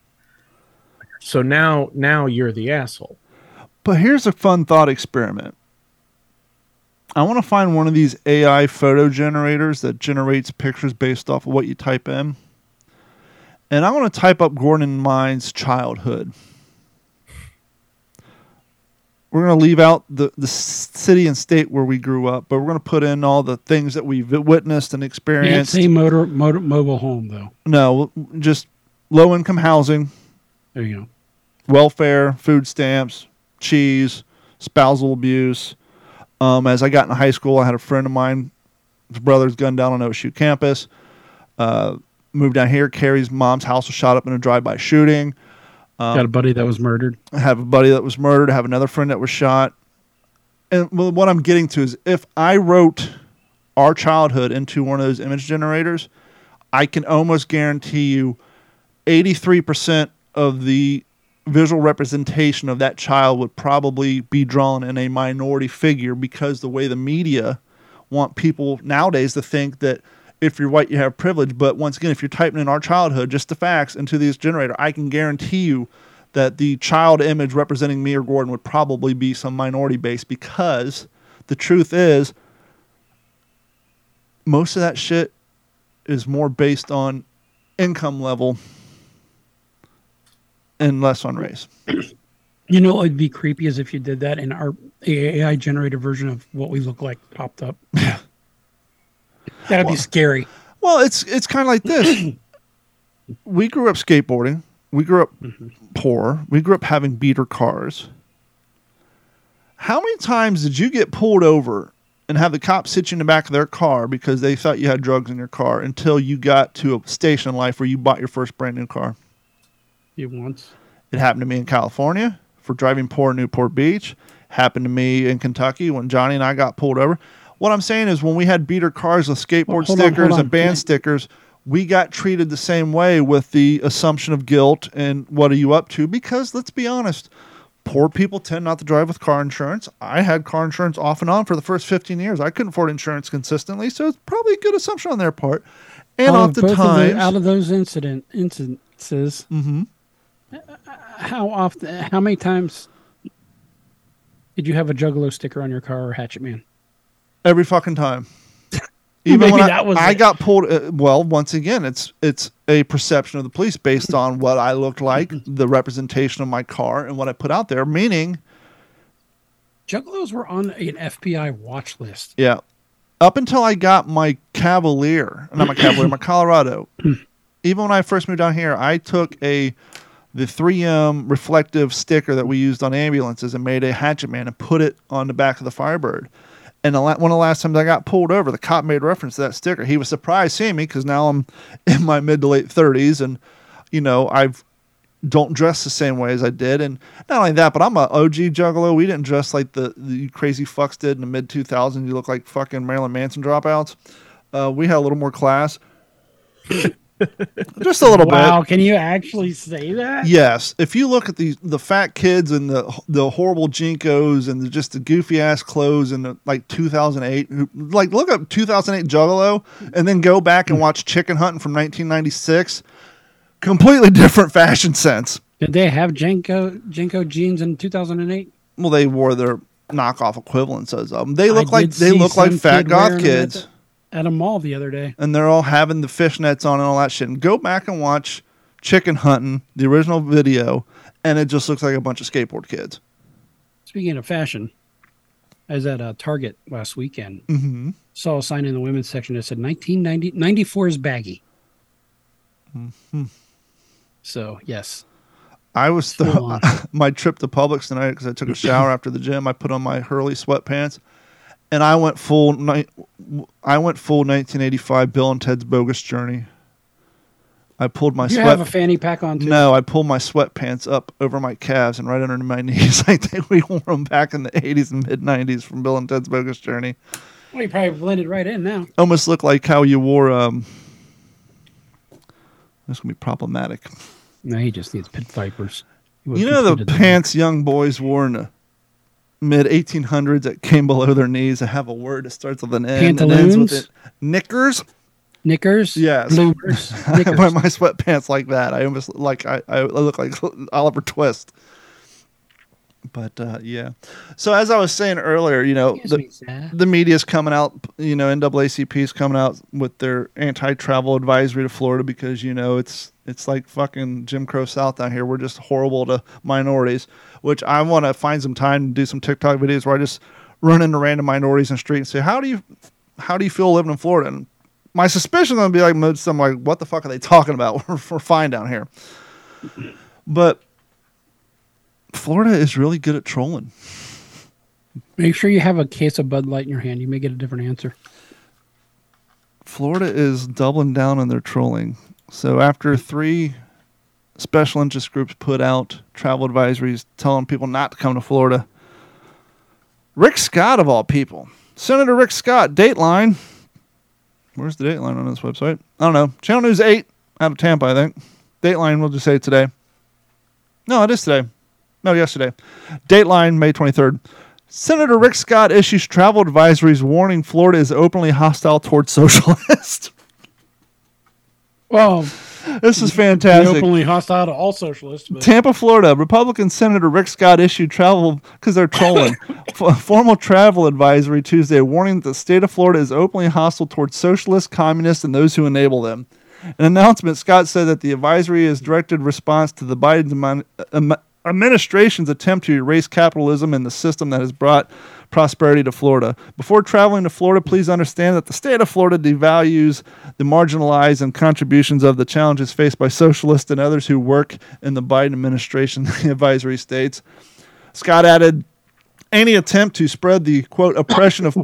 so now now you're the asshole But here's a fun thought experiment. I want to find one of these AI photo generators that generates pictures based off of what you type in. And I want to type up Gordon Mine's childhood. We're going to leave out the, the city and state where we grew up, but we're going to put in all the things that we've witnessed and Can't experienced. say motor, motor mobile home though. No, just low income housing, There you go. welfare, food stamps, cheese, spousal abuse. Um, as I got into high school, I had a friend of mine, his brother's gunned down on OSU campus. Uh, moved down here. Carrie's mom's house was shot up in a drive-by shooting. Um, Got a buddy that was murdered. I have a buddy that was murdered. I have another friend that was shot. And well, what I'm getting to is if I wrote our childhood into one of those image generators, I can almost guarantee you 83% of the visual representation of that child would probably be drawn in a minority figure because the way the media want people nowadays to think that if you're white you have privilege. But once again if you're typing in our childhood just the facts into this generator i can guarantee you that the child image representing me or gordon would probably be some minority base because the truth is most of that shit is more based on income level and less on race. You know, it'd be creepy as if you did that and our AI generated version of what we look like popped up. That'd be scary. Well, it's it's kind of like this. we grew up skateboarding. We grew up mm-hmm. poor. We grew up having beater cars. How many times did you get pulled over and have the cops sit you in the back of their car because they thought you had drugs in your car until you got to a station in life where you bought your first brand new car? You once. It happened to me in California for driving poor Newport Beach. Happened to me in Kentucky when Johnny and I got pulled over. What I'm saying is, when we had beater cars with skateboard Well, hold on, stickers on. and band stickers, we got treated the same way with the assumption of guilt and what are you up to? Because let's be honest, poor people tend not to drive with car insurance. I had car insurance off and on for the first 15 years. I couldn't afford insurance consistently, so it's probably a good assumption on their part. And out of of the- oftentimes, out of those incident instances, Mhm. how often, how many times did you have a Juggalo sticker on your car or Hatchet Man? Every fucking time. Even when I, I it. got pulled. Uh, well, once again, it's it's a perception of the police based on what I looked like, the representation of my car, and what I put out there. Meaning, Juggalos were on an FBI watch list. yeah, up until I got my Cavalier, not my Cavalier, my Colorado. Even when I first moved down here, I took a the 3M reflective sticker that we used on ambulances and made a Hatchet Man and put it on the back of the Firebird. And one of the last times I got pulled over, the cop made reference to that sticker. He was surprised seeing me because now I'm in my mid to late 30s, and you know I've don't dress the same way as I did. And not only that, but I'm a OG juggalo. We didn't dress like the, the crazy fucks did in the mid 2000s. You look like fucking Marilyn Manson dropouts. Uh, we had a little more class. Just a little wow, bit. Wow, can you actually say that? Yes, if you look at the the fat kids and the the horrible JNCOs and the, just the goofy ass clothes and the, like 2008, like look up 2008 Juggalo and then go back and watch Chicken Hunting from 1996. Completely different fashion sense. Did they have JNCO JNCO jeans in 2008? Well, they wore their knockoff equivalents of them. They look I like they look like fat goth kids. At a mall the other day. and they're all having the fishnets on and all that shit. And go back and watch Chicken Hunting, the original video, and it just looks like a bunch of skateboard kids. Speaking of fashion, I was at uh, Target last weekend. Mm-hmm. Saw a sign in the women's section that said 1990 94 is baggy. Mm-hmm. So yes, I was on. my trip to Publix tonight because I took a shower after the gym. I put on my Hurley sweatpants, and I went full night. I went full 1985 Bill and Ted's Bogus Journey. I pulled my you sweat. have a fanny pack on too. no, I pulled my sweatpants up over my calves and right under my knees. I think we wore them back in the 80s and mid 90s from Bill and Ted's Bogus Journey. Well, you probably blended right in now. almost look like how you wore um this gonna be problematic No, he just needs pit vipers. You know the pants young boys wore in the mid 1800s that came below their knees that have a word that starts with an N and ends with Pantaloons? it. knickers knickers. Yes. bloomers. I wear my sweatpants like that I almost like I, I look like Oliver Twist but uh, yeah so as I was saying earlier you know Excuse the, me, the media's coming out, you know, NAACP is coming out with their anti-travel advisory to Florida because you know it's it's like fucking Jim Crow South down here. We're just horrible to minorities, which I want to find some time to do some TikTok videos where I just run into random minorities in the street and say, "How do you how do you feel living in Florida?" And my suspicion is gonna be like most of them like, "What the fuck are they talking about? We're, we're fine down here." But Florida is really good at trolling. Make sure you have a case of Bud Light in your hand. You may get a different answer. Florida is doubling down on their trolling. So after three special interest groups put out travel advisories telling people not to come to Florida, Rick Scott of all people, Senator Rick Scott, Dateline. Where's the Dateline on this website? I don't know. Channel News 8 out of Tampa, I think. Dateline, we'll just say today. No, it is today. No, yesterday. Dateline, May 23rd. Senator Rick Scott issues travel advisories warning Florida is openly hostile towards socialists. Well, this is fantastic. openly hostile to all socialists. But Tampa, Florida, Republican Senator Rick Scott issued travel because they're trolling. f- formal travel advisory Tuesday, warning that the state of Florida is openly hostile towards socialists, communists, and those who enable them. An announcement, Scott said that the advisory is directed response to the Biden administration's attempt to erase capitalism and the system that has brought prosperity to Florida. Before traveling to Florida, please understand that the state of Florida devalues the marginalized and contributions of the challenges faced by socialists and others who work in the Biden administration, the advisory states. Scott added, any attempt to spread the quote oppression of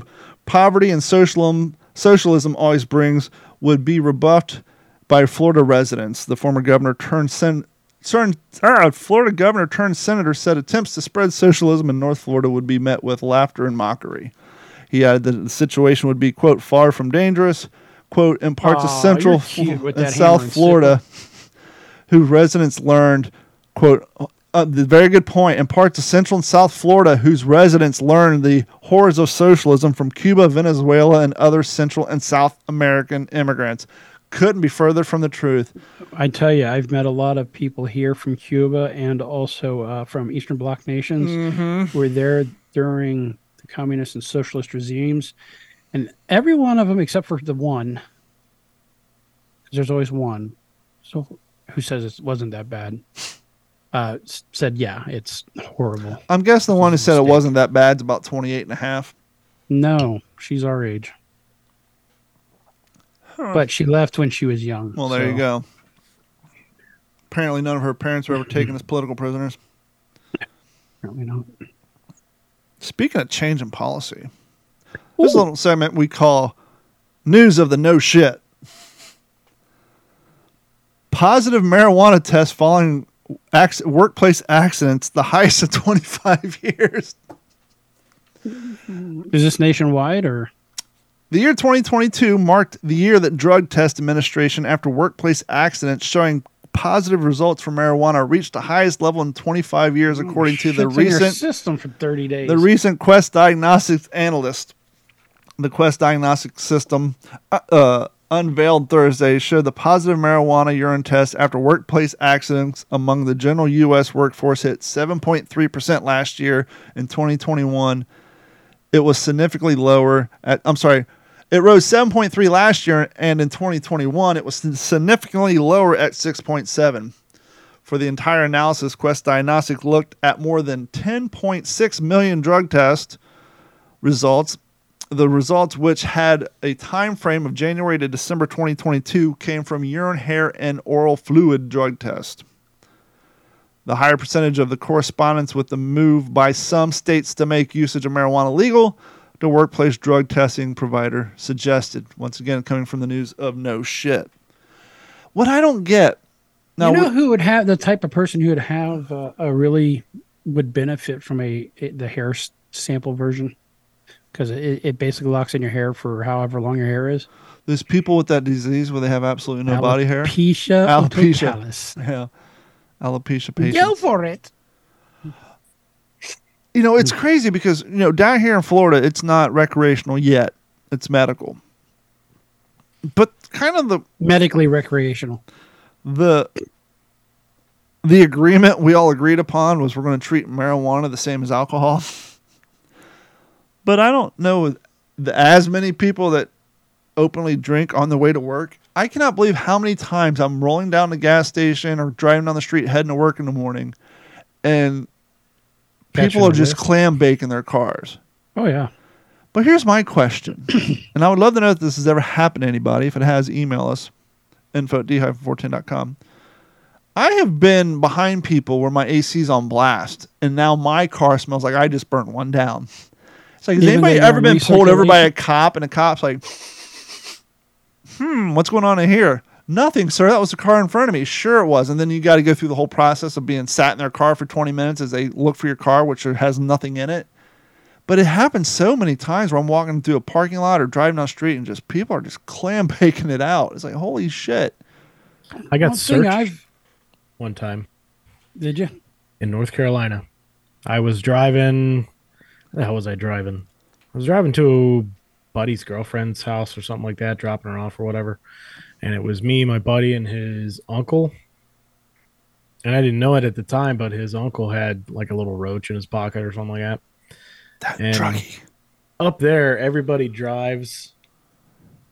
poverty and socialism socialism always brings would be rebuffed by Florida residents. The former governor turned sen- turned ah, Florida governor turned senator said attempts to spread socialism in North Florida would be met with laughter and mockery. He added that the situation would be quote far from dangerous, quote in parts of Central Fl- and South Florida, whose residents learned quote uh, the very good point. In parts of Central and South Florida, whose residents learned the horrors of socialism from Cuba, Venezuela, and other Central and South American immigrants. Couldn't be further from the truth. I tell you, I've met a lot of people here from Cuba and also uh, from Eastern Bloc nations Mm-hmm. who were there during the communist and socialist regimes, and every one of them, except for the one, 'cause there's always one, so who says it wasn't that bad, uh, said, "Yeah, it's horrible." I'm guessing the one who said it wasn't that bad is about 28 and a half. No, she's our age, but she left when she was young. Well, there so- you go. Apparently, none of her parents were ever taken as political prisoners. Apparently not. Speaking of change in policy, this little segment we call News of the No Shit. Positive marijuana test following acc- workplace accidents, the highest in 25 years. Is this nationwide or? The year 2022 marked the year that Drug Test Administration, after workplace accidents showing positive results for marijuana, reached the highest level in 25 years, according to the Shit's in your recent system for 30 days. the recent Quest Diagnostics analyst. The Quest Diagnostics system uh, uh, unveiled Thursday showed the positive marijuana urine test after workplace accidents among the general U.S. workforce hit 7.3% last year in 2021. It was significantly lower at, I'm sorry, it rose 7.3 last year, and in 2021, it was significantly lower at 6.7. For the entire analysis, Quest Diagnostics looked at more than 10.6 million drug test results. The results, which had a time frame of January to December 2022, came from urine, hair, and oral fluid drug test. The higher percentage of the correspondence with the move by some states to make usage of marijuana legal, the workplace drug testing provider suggested. Once again, coming from the news of no shit. What I don't get now, you know who would have the type of person who would have uh, a really would benefit from a, a the hair sample version because it, it basically locks in your hair for however long your hair is. there's people with that disease where they have absolutely no body hair. Alopecia. Alopecia. Yeah, alopecia patients. Go for it. You know, it's hmm. crazy because you know down here in Florida, it's not recreational yet; it's medical. But kind of the Medically recreational. the the agreement we all agreed upon was we're going to treat marijuana the same as alcohol. But I don't know the, as many people that openly drink on the way to work. I cannot believe how many times I'm rolling down the gas station or driving down the street heading to work in the morning, and people are just clam baking their cars. Oh yeah. But here's my question, and I would love to know if this has ever happened to anybody. If it has, email us info at d-410.com. I have been behind people where my AC's on blast, and now my car smells like I just burnt one down. It's like, has Even anybody ever been pulled over by a cop, and a cop's like, hmm, what's going on in here? Nothing, sir. That was the car in front of me. Sure, it was. And then you got to go through the whole process of being sat in their car for 20 minutes as they look for your car, which has nothing in it. But it happens so many times where I'm walking through a parking lot or driving down the street and just people are just clam baking it out. It's like, holy shit. I got One searched I've one time did you? in North Carolina. I was driving. How was I driving? I was driving to buddy's girlfriend's house or something like that, dropping her off or whatever. And it was me, my buddy, and his uncle. And I didn't know it at the time, but his uncle had like a little roach in his pocket or something like that. That And- druggy. Up there, everybody drives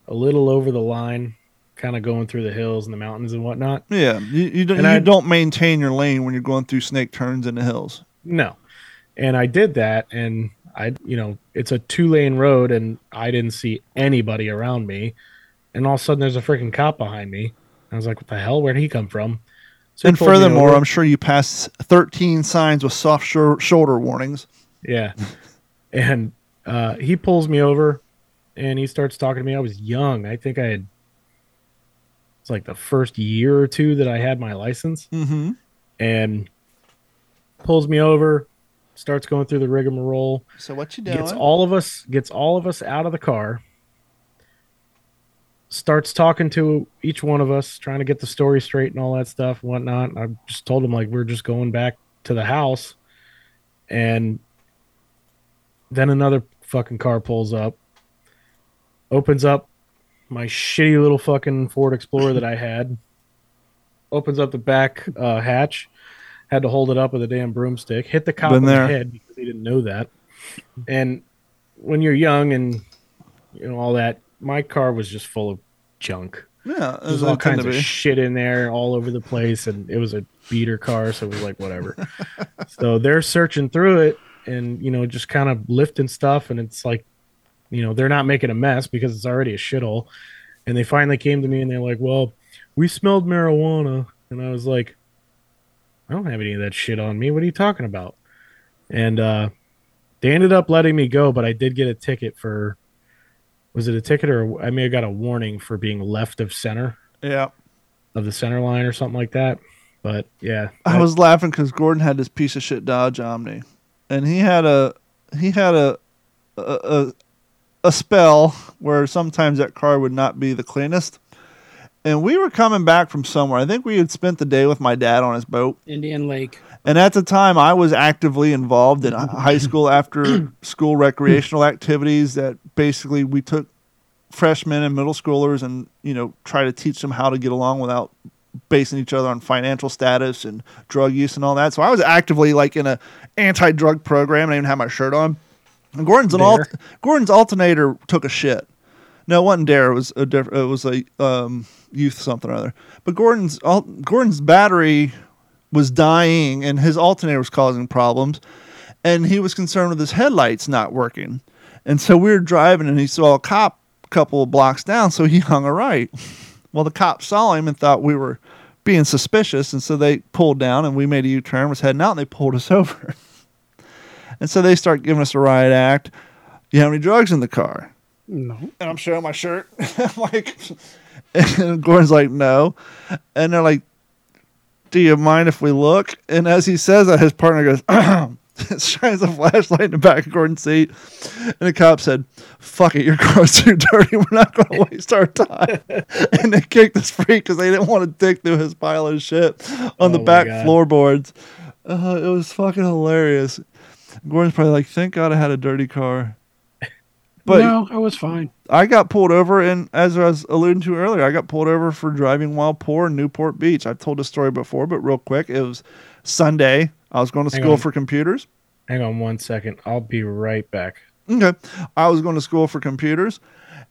a little over the line, kind of going through the hills and the mountains and whatnot. Yeah, you, you, don't, And you I- don't maintain your lane when you're going through snake turns in the hills. No. And I did that and I you know, it's a two lane road and I didn't see anybody around me. And all of a sudden there's a freaking cop behind me. I was like, What the hell? Where'd he come from? So and furthermore. I'm sure you passed 13 signs with soft shou- shoulder warnings. Yeah. and uh, he pulls me over and he starts talking to me. I was young. I think I had it's like the first year or two that I had my license. Mm-hmm. And pulls me over, starts going through the rigmarole. So what you doing? gets all of us gets all of us out of the car starts talking to each one of us trying to get the story straight and all that stuff and whatnot. I just told him like we're just going back to the house. And then another fucking car pulls up opens up my shitty little fucking ford explorer that i had opens up the back uh, hatch had to hold it up with a damn broomstick hit the cop Been in the head because he didn't know that. And when you're young and you know all that, my car was just full of junk. yeah, There's all kinds of shit in there, all over the place, and it was a beater car, so it was like whatever. so they're searching through it, and you know, just kind of lifting stuff, and it's like, you know, they're not making a mess because it's already a shithole. And they finally came to me, and they're like, "Well, we smelled marijuana," and I was like, "I don't have any of that shit on me. What are you talking about?" And uh, they ended up letting me go, but I did get a ticket for. Was it a ticket or I may have got a warning for being left of center Yeah, of the center line or something like that. But yeah, I was laughing because Gordon had this piece of shit Dodge Omni, and he had a he had a a, a a spell where sometimes that car would not be the cleanest. And we were coming back from somewhere. I think we had spent the day with my dad on his boat. Indian Lake. And at the time, I was actively involved in high school after school recreational activities that basically we took freshmen and middle schoolers and, you know, try to teach them how to get along without basing each other on financial status and drug use and all that. So I was actively like in a anti-drug program and I even had my shirt on. And Gordon's an alt- Gordon's alternator took a shit. No, it wasn't Dare. It was a diff- It was a um, youth something or other. But Gordon's al- Gordon's battery was dying and his alternator was causing problems, and he was concerned with his headlights not working. And so we were driving, and he saw a cop a couple of blocks down, so he hung a right. Well, the cop saw him and thought we were being suspicious, and so they pulled down, and we made a U-turn, was heading out, and they pulled us over. and so they start giving us a riot act. You have any drugs in the car? No. and I'm showing my shirt. like, and Gordon's like, no. And they're like, do you mind if we look? And as he says that, his partner goes, shines a flashlight in the back of Gordon's seat. And the cop said, fuck it, your car's too dirty. We're not going to waste our time. and they kicked this freak because they didn't want to dig through his pile of shit on the Oh my back God. floorboards. Uh, it was fucking hilarious. Gordon's probably like, thank God I had a dirty car. But no, I was fine. I got pulled over, and as I was alluding to earlier, I got pulled over for driving while poor in Newport Beach. I've told this story before, but real quick, it was Sunday. I was going to Hang school on. for computers. Hang on one second. I'll be right back. Okay, I was going to school for computers,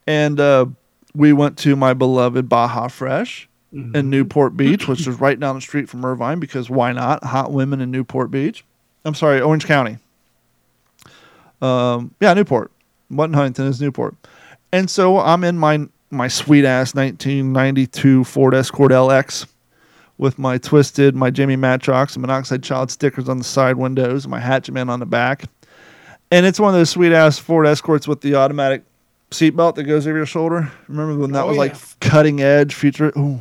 and uh, we went to my beloved Baja Fresh in Newport Beach, which is right down the street from Irvine. Because why not? Hot women in Newport Beach. I'm sorry, Orange County. Um, yeah, Newport. Wasn't Huntington is Newport. And so I'm in my my sweet ass 1992 Ford Escort LX with my Twiztid, my Jamie Madrox and Monoxide Child stickers on the side windows, my Hatchman on the back. And it's one of those sweet ass Ford Escorts with the automatic seatbelt that goes over your shoulder. Remember when that Oh, was like cutting edge future? Ooh,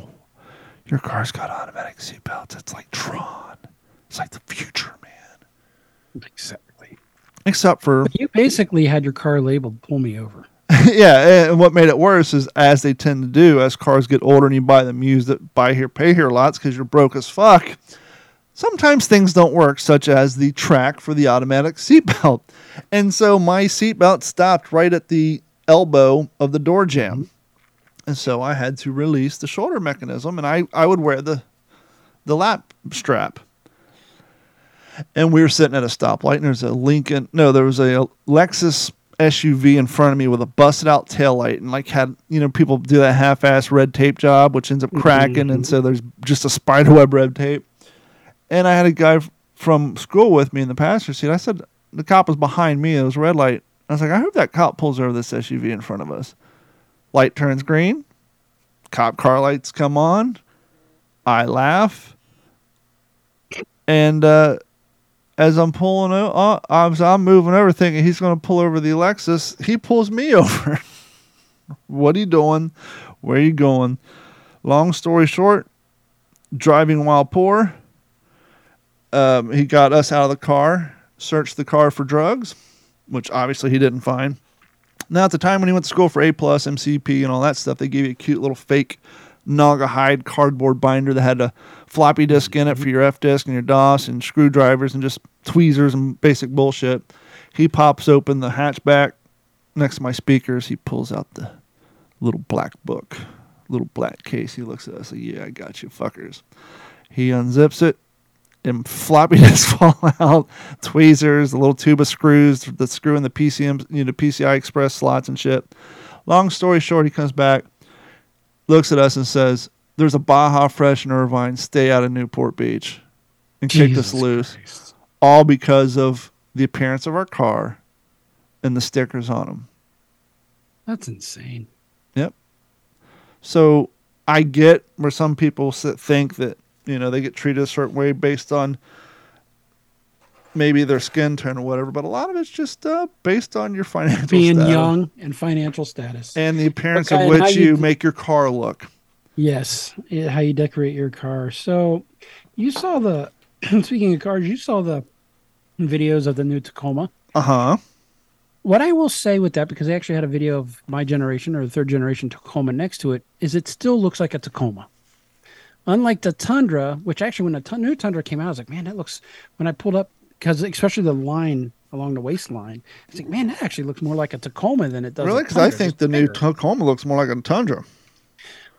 your car's got automatic seatbelts. It's like Tron. It's like the future, man. Exactly. Except for You basically had your car labeled "Pull me over." yeah, and what made it worse is as they tend to do as cars get older and you buy them used at buy here pay here lots because you're broke as fuck. Sometimes things don't work, such as the track for the automatic seatbelt. And so my seatbelt stopped right at the elbow of the door jamb. Mm-hmm. And so I had to release the shoulder mechanism and I, I would wear the the lap strap. And we were sitting at a stoplight and there's a Lincoln no, there was a Lexus SUV in front of me with a busted out taillight and like had you know people do that half ass red tape job which ends up cracking and so there's just a spider web red tape. And I had a guy from school with me in the passenger seat. I said the cop was behind me. It was a red light. I was like, I hope that cop pulls over this SUV in front of us. Light turns green. Cop car lights come on. I laugh. And uh, as I'm pulling over, uh, I'm, I'm moving over thinking he's going to pull over the Lexus. He pulls me over. what are you doing? Where are you going? Long story short, driving while poor. Um, he got us out of the car, searched the car for drugs, which obviously he didn't find. Now, at the time when he went to school for A plus, MCP, and all that stuff, they gave you a cute little fake Naugahyde cardboard binder that had a floppy disk in it for mm-hmm. your FDISK and your DOS and screwdrivers and just tweezers and basic bullshit. He pops open the hatchback next to my speakers. He pulls out the little black book, little black case. He looks at us like, "Yeah, I got you, fuckers." He unzips it, and floppy disks fall out, tweezers, a little tube of screws, the screw in the PCM, you know, PCI Express slots and shit. Long story short, he comes back, looks at us, and says, "There's a Baja Fresh in Irvine. Stay out of Newport Beach," and kicked us Jesus loose, Christ. all because of the appearance of our car and the stickers on them. That's insane. Yep. So I get where some people think that you know they get treated a certain way based on maybe their skin tone or whatever, but a lot of it's just uh, based on your financial Being status young and financial status. and the appearance Okay, of which you you make your car look. Yes, yeah, how you decorate your car. So, you saw the speaking of cars, you saw the videos of the new Tacoma. Uh huh. what I will say with that, because I actually had a video of my generation or the third generation Tacoma next to it, is it still looks like a Tacoma. Unlike the Tundra, which actually when the t- new Tundra came out, I was like, man, that looks. When I pulled up, because especially the line along the waistline, I was like, man, that actually looks more like a Tacoma than it does. Really? Because I think the new. Tacoma looks more like a Tundra.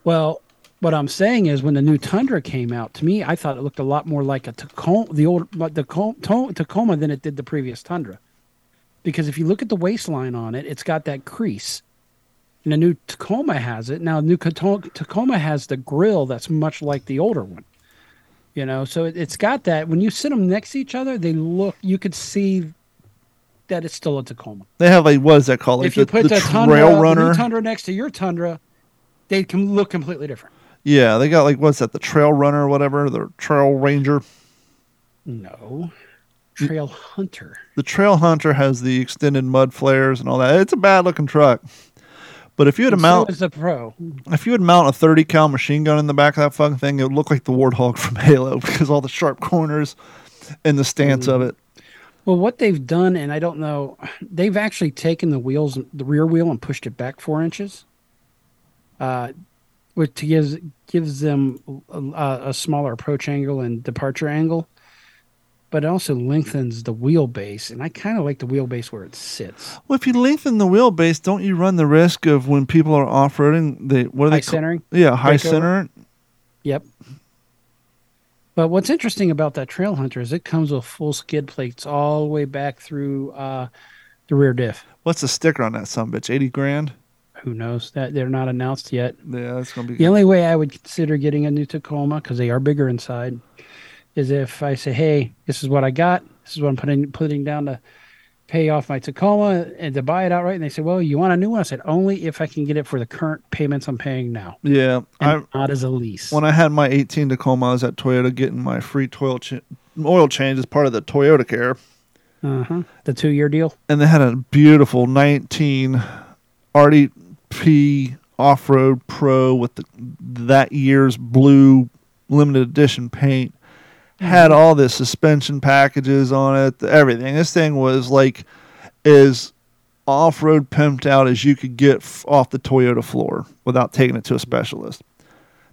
Well, what I'm saying is when the new Tundra came out, to me, I thought it looked a lot more like a Tacoma, the old the To- Tacoma than it did the previous Tundra. Because if you look at the waistline on it, it's got that crease. And the new Tacoma has it. Now, the new Tacoma has the grill that's much like the older one. You know, so it, it's got that. When you sit them next to each other, they look, you could see that it's still a Tacoma. They have like what is that called? Like if you the, put the, the, Tundra, Trail the Runner. new Tundra next to your Tundra, they can look completely different. Yeah, they got like what's that? The Trail Runner or whatever. The Trail Ranger. No. Trail Hunter. The Trail Hunter has the extended mud flares and all that. It's a bad looking truck. But if you had And mount so Pro. if you would mount a 30 cal machine gun in the back of that fucking thing, it would look like the Warthog from Halo because all the sharp corners and the stance of it. Well, what they've done, and I don't know, they've actually taken the wheels, the rear wheel, and pushed it back four inches, uh, which gives gives them a, a smaller approach angle and departure angle, but it also lengthens the wheelbase, and I kind of like the wheelbase where it sits. Well, if you lengthen the wheelbase, don't you run the risk of when people are off roading, they what are they? ca- centering. Yeah, high breakover? center. Yep. But what's interesting about that Trail Hunter is it comes with full skid plates all the way back through uh, the rear diff. What's the sticker on that son bitch? 80 grand? Who knows? That they're not announced yet. Yeah, that's going to be The only way I would consider getting a new Tacoma because they are bigger inside is if I say, "Hey, this is what I got. This is what I'm putting putting down to pay off my Tacoma and to buy it outright." And they say, "Well, you want a new one?" I said, "Only if I can get it for the current payments I'm paying now, Yeah, I not as a lease." when I had my 18 Tacoma, I was at Toyota getting my free oil, ch- oil change as part of the Toyota Care. uh-huh. The two year deal. and they had a beautiful 19 RDP off-road Pro with the, that year's blue limited edition paint. Had all the suspension packages on it, everything. This thing was like as off-road pimped out as you could get f- off the Toyota floor without taking it to a specialist.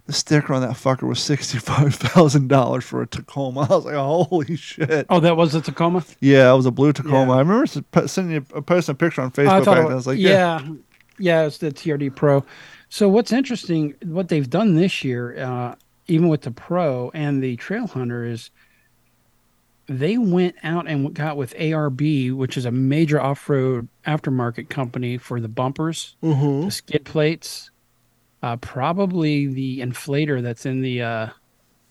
The sticker on that fucker was sixty-five thousand dollars for a Tacoma. I was like, "Holy shit!" Oh, that was a Tacoma. Yeah, it was a blue Tacoma. Yeah. I remember sending you, uh, posting a picture on I Facebook thought back then. I was like, yeah, yeah, it's the TRD Pro. So what's interesting, what they've done this year, uh, even with the Pro and the Trail Hunter, is they went out and got with ARB, which is a major off-road aftermarket company for the bumpers, the skid plates, uh, probably the inflator that's in the. Uh,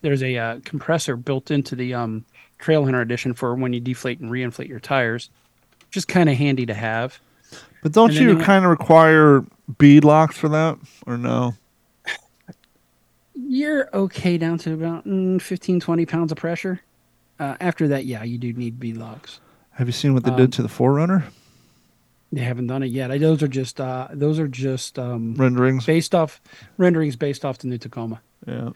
there's a uh, compressor built into the um, Trail Hunter edition for when you deflate and reinflate your tires. Just kind of handy to have. But don't and you they went- kind of require bead locks for that, or no? you're okay down to about mm, 15 20 pounds of pressure. Uh, after that yeah you do need bead locks. Have you seen what they Um, did to the 4Runner? They haven't done it yet. I, those are just uh, those are just um, renderings? based off renderings based off the new tacoma. Yeah,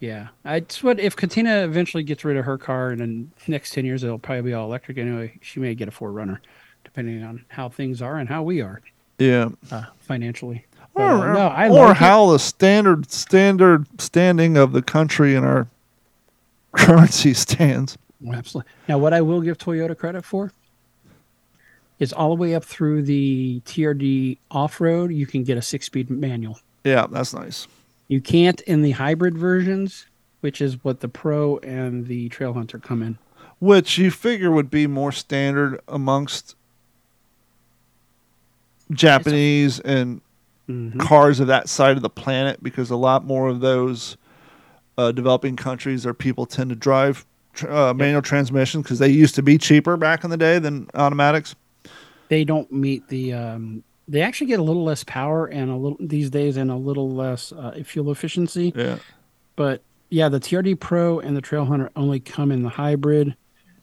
yeah. It's what if katina eventually gets rid of her car and in the next 10 years it'll probably be all electric anyway. She may get a 4Runner depending on how things are and how we are yeah. uh, financially But, Or, uh, no, I or like it. how the standard standard standing of the country and our currency stands. Oh, Absolutely. Now, what I will give Toyota credit for is all the way up through the TRD off road, you can get a six speed manual. Yeah, that's nice. You can't in the hybrid versions, which is what the Pro and the Trail Hunter come in. Which you figure would be more standard amongst Japanese and Mhm. cars of that side of the planet because a lot more of those uh, developing countries are people tend to drive tr- uh, manual transmissions because they used to be cheaper back in the day than automatics. They don't meet the. Um, they actually get a little less power and a little these days and a little less uh, fuel efficiency. Yeah. But yeah, the TRD Pro and the Trail Hunter only come in the hybrid.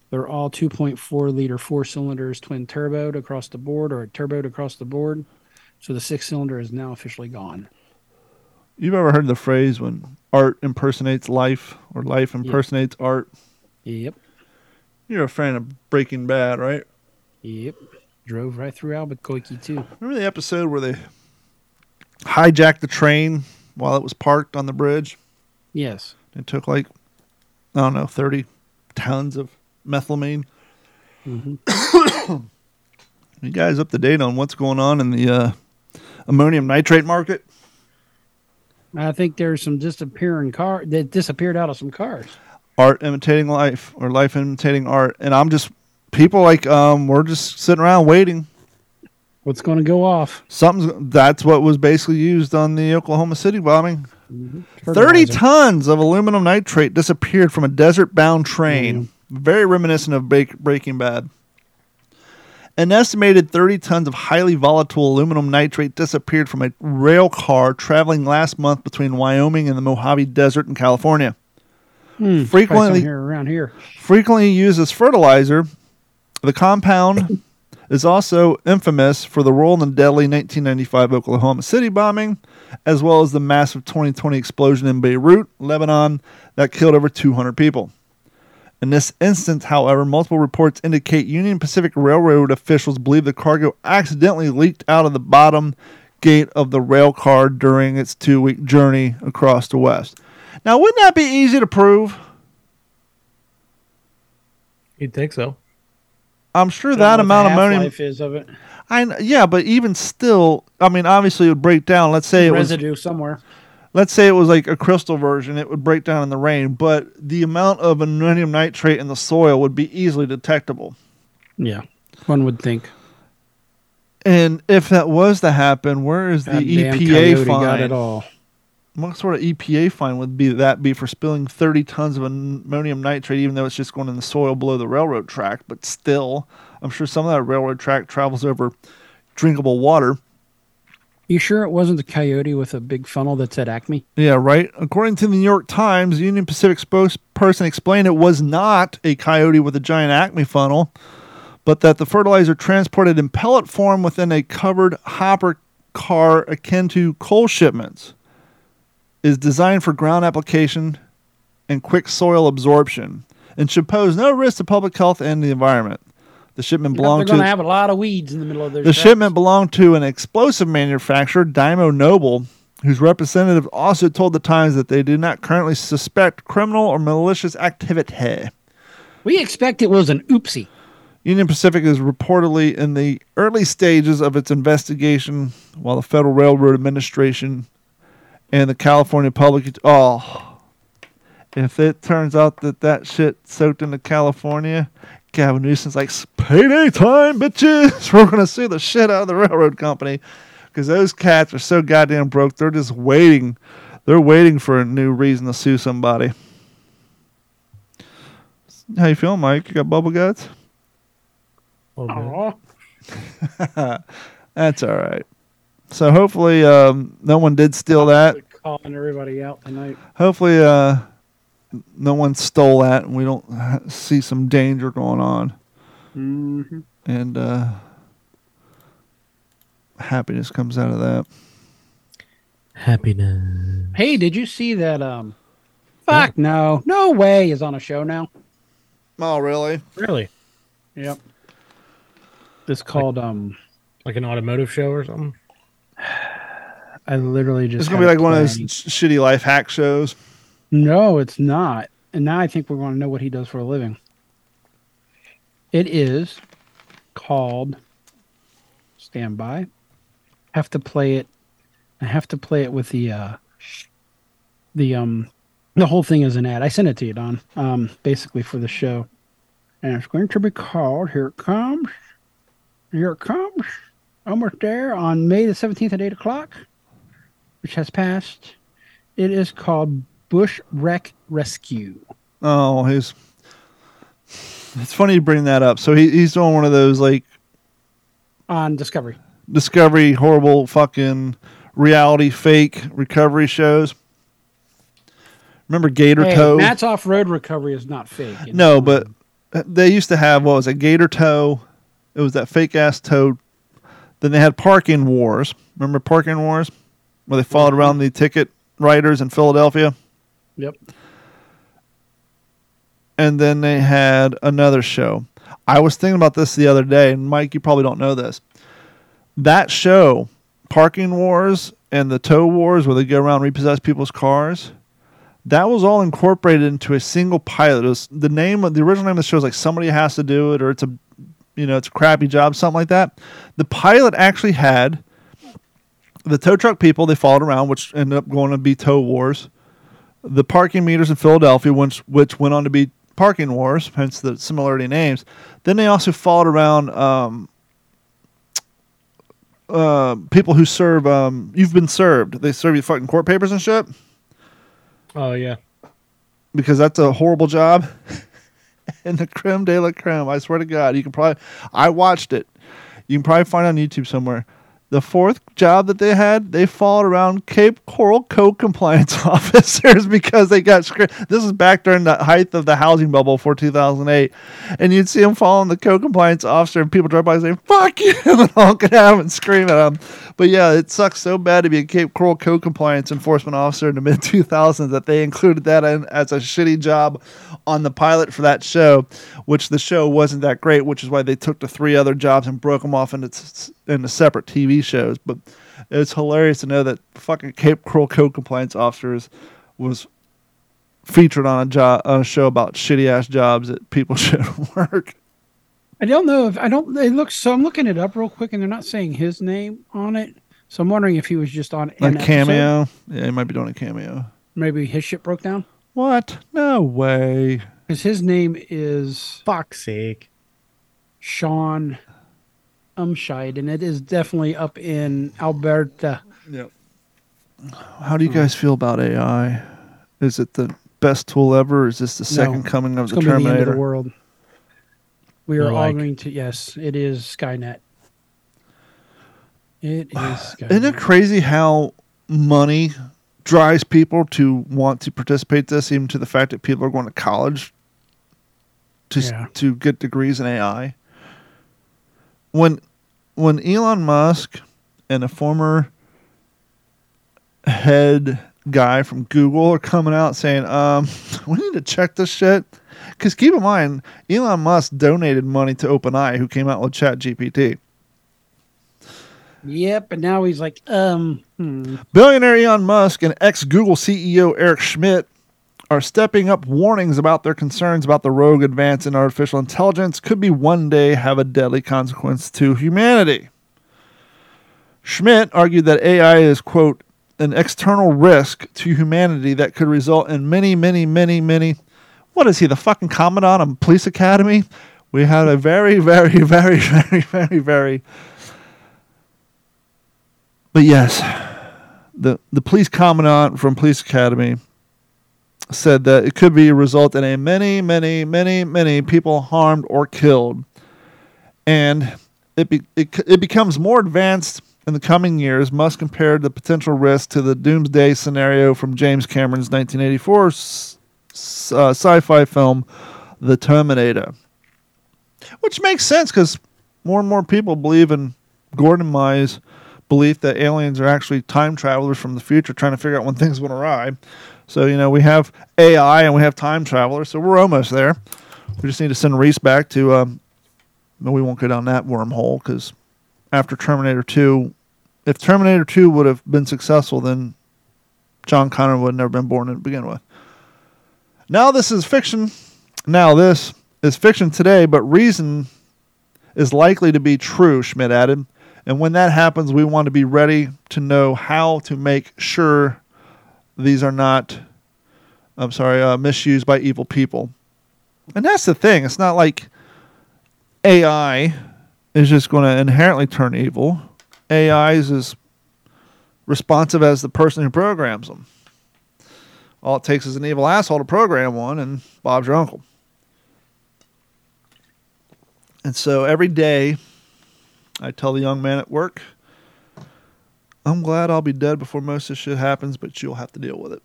They're all 2.4 liter four cylinders, twin turboed across the board or turboed across the board. So the six cylinder is now officially gone. You've ever heard the phrase when art impersonates life or life impersonates art? Yep. You're a fan of Breaking Bad, right? Yep. drove right through Albuquerque too. Remember the episode where they hijacked the train while it was parked on the bridge? Yes. It took like, I don't know, 30 tons of methylamine. Mm-hmm. You guys up to date on what's going on in the uh, ammonium nitrate market? I think there's some disappearing car that disappeared out of some cars. Art imitating life or life imitating art. And I'm just, people like, um, we're just sitting around waiting. What's going to go off? Something's, that's what was basically used on the Oklahoma City bombing. 30 tons of aluminum nitrate disappeared from a desert bound train. Very reminiscent of Break- Breaking Bad. An estimated 30 tons of highly volatile aluminum nitrate disappeared from a rail car traveling last month between Wyoming and the Mojave Desert in California. Hmm, frequently- here around here. Frequently used as fertilizer, the compound is also infamous for the role in the deadly 1995 Oklahoma City bombing, as well as the massive 2020 explosion in Beirut, Lebanon, that killed over 200 people. In this instance, however, multiple reports indicate Union Pacific Railroad officials believe the cargo accidentally leaked out of the bottom gate of the rail car during its two week journey across the West. Now, wouldn't that be easy to prove? You'd think so. I'm sure that amount of ammonium. half-life is of it. I yeah, but even still, I mean, obviously it would break down. Let's say it was, Residue somewhere. Let's say it was like a crystal version, it would break down in the rain. But the amount of ammonium nitrate in the soil would be easily detectable. Yeah, one would think. And if that was to happen, where is the EPA fine? got it all. What sort of EPA fine would be that be for spilling 30 tons of ammonium nitrate, even though it's just going in the soil below the railroad track? But still, I'm sure some of that railroad track travels over drinkable water. You sure it wasn't the coyote with a big funnel that said Acme? Yeah, right. According to the New York Times, Union Pacific spokesperson explained it was not a coyote with a giant Acme funnel, but that the fertilizer transported in pellet form within a covered hopper car akin to coal shipments is designed for ground application and quick soil absorption and should pose no risk to public health and the environment. The shipment They're belonged going to to have a lot of weeds in the middle of their the tracks. shipment belonged to an explosive manufacturer, Dyno Nobel, whose representative also told the Times that they do not currently suspect criminal or malicious activity. We expect it was an oopsie. Union Pacific is reportedly in the early stages of its investigation, while the Federal Railroad Administration and the California Public. Oh, if it turns out that that shit soaked into California, Gavin Newsom's like, payday time, bitches. We're going to sue the shit out of the railroad company because those cats are so goddamn broke. They're just waiting. They're waiting for a new reason to sue somebody. How you feeling, Mike? You got bubble guts? A little bit. Aw. That's all right. So hopefully, um, no one did steal that. Calling everybody out tonight. Hopefully, uh, no one stole that, and we don't see some danger going on, hmm and uh, happiness comes out of that. Happiness. Hey, did you see that? Um, fuck no, no way is on a show now. Oh, really? Really? Yep. It's called um. Like an automotive show or something? I literally just. It's gonna be like it one of those sh- shitty life hack shows. No, it's not. And now I think we're going to know what he does for a living. It is called Stand By. Have to play it. I have to play it with the uh the um the whole thing is an ad. I sent it to you, Don. Um basically for the show. And it's going to be called Here It Comes. Here it comes. Almost there on May the 17th at 8 o'clock, which has passed. It is called Bush Wreck Rescue. Oh, he's. It's funny you bring that up. So he, he's doing one of those like on Discovery. Discovery horrible fucking reality fake recovery shows. Remember Gator Hey, Toe? Matt's off road recovery is not fake. you No, know? but they used to have what was it, Gator Toe? It was that fake ass toad. Then they had Parking Wars. Remember Parking Wars, where they followed around the ticket writers in Philadelphia, Yep. and then they had another show. I was thinking about this the other day, and Mike, you probably don't know this. That show, Parking Wars and the Tow Wars, where they go around repossess people's cars, that was all incorporated into a single pilot. It was the name of the original name of the show is like somebody has to do it, or it's a you know it's a crappy job, something like that. The pilot actually had the tow truck people they followed around, which ended up going to be Tow Wars. The parking meters in Philadelphia, which which went on to be Parking Wars, hence the similarity in names. Then they also followed around um, uh, people who serve. Um, you've been served. They serve you fucking court papers and shit Oh yeah. because that's a horrible job. and the creme de la creme, I swear to God, you can probably. I watched it. You can probably find it on YouTube somewhere. The fourth job that they had, they followed around Cape Coral Code compliance officers because they got screwed. This is back during the height of the housing bubble for 2008. And you'd see them following the code compliance officer, and people drive by saying, fuck you, and honking at him and scream at him. But yeah, it sucks so bad to be a Cape Coral Code compliance enforcement officer in the mid 2000s that they included that in as a shitty job on the pilot for that show, which the show wasn't that great, which is why they took the three other jobs and broke them off into, into separate TV shows. But it's hilarious to know that fucking Cape Coral Code compliance officers was featured on a job on a show about shitty ass jobs that people should work. I don't know if I don't. They look so. I'm looking it up real quick, and they're not saying his name on it. So I'm wondering if he was just on A an episode. cameo. Yeah, he might be doing a cameo. Maybe his ship broke down What? No way. because his name is Fuck's sake. Sean Umscheid, and it is definitely up in Alberta. Yep. How do you guys feel about AI? Is it the best tool ever? Or is this the second coming of It's the going to be the end of Terminator? the world. We are Or all going to. Yes, it is Skynet. It is Skynet. Isn't it crazy how money drives people to want to participate this, even to the fact that people are going to college to Yeah. to get degrees in AI? When when Elon Musk and a former head guy from Google are coming out saying, um, we need to check this shit. Because keep in mind, Elon Musk donated money to OpenAI, who came out with ChatGPT. Yep, and now he's like, um, hmm. Billionaire Elon Musk and ex Google CEO Eric Schmidt are stepping up warnings about their concerns about the rogue advance in artificial intelligence could be one day have a deadly consequence to humanity. Schmidt argued that AI is, quote, an external risk to humanity that could result in many, many, many, many. What is he, the fucking commandant of police academy? We had a very, very, very, very, very, very. But yes, the the police commandant from police academy said that it could be a result in a many many many many people harmed or killed. And it be, it, it becomes more advanced in the coming years must compare the potential risk to the doomsday scenario from James Cameron's 1984 s- s- uh, sci-fi film The Terminator. Which makes sense cuz more and more people believe in Gordon Mye's belief that aliens are actually time travelers from the future trying to figure out when things went awry. So, you know, we have AI and we have time travelers, so we're almost there. We just need to send Reese back to, um, we won't go down that wormhole because after Terminator 2, if Terminator 2 would have been successful, then John Connor would have never been born to begin with. Now, this is fiction. Now, this is fiction today, but reason is likely to be true, Schmidt added. And when that happens, we want to be ready to know how to make sure these are not, I'm sorry, uh, misused by evil people. And that's the thing. It's not like AI is just going to inherently turn evil. AI is as responsive as the person who programs them. All it takes is an evil asshole to program one, and Bob's your uncle. And so every day, I tell the young man at work, I'm glad I'll be dead before most of this shit happens, but you'll have to deal with it.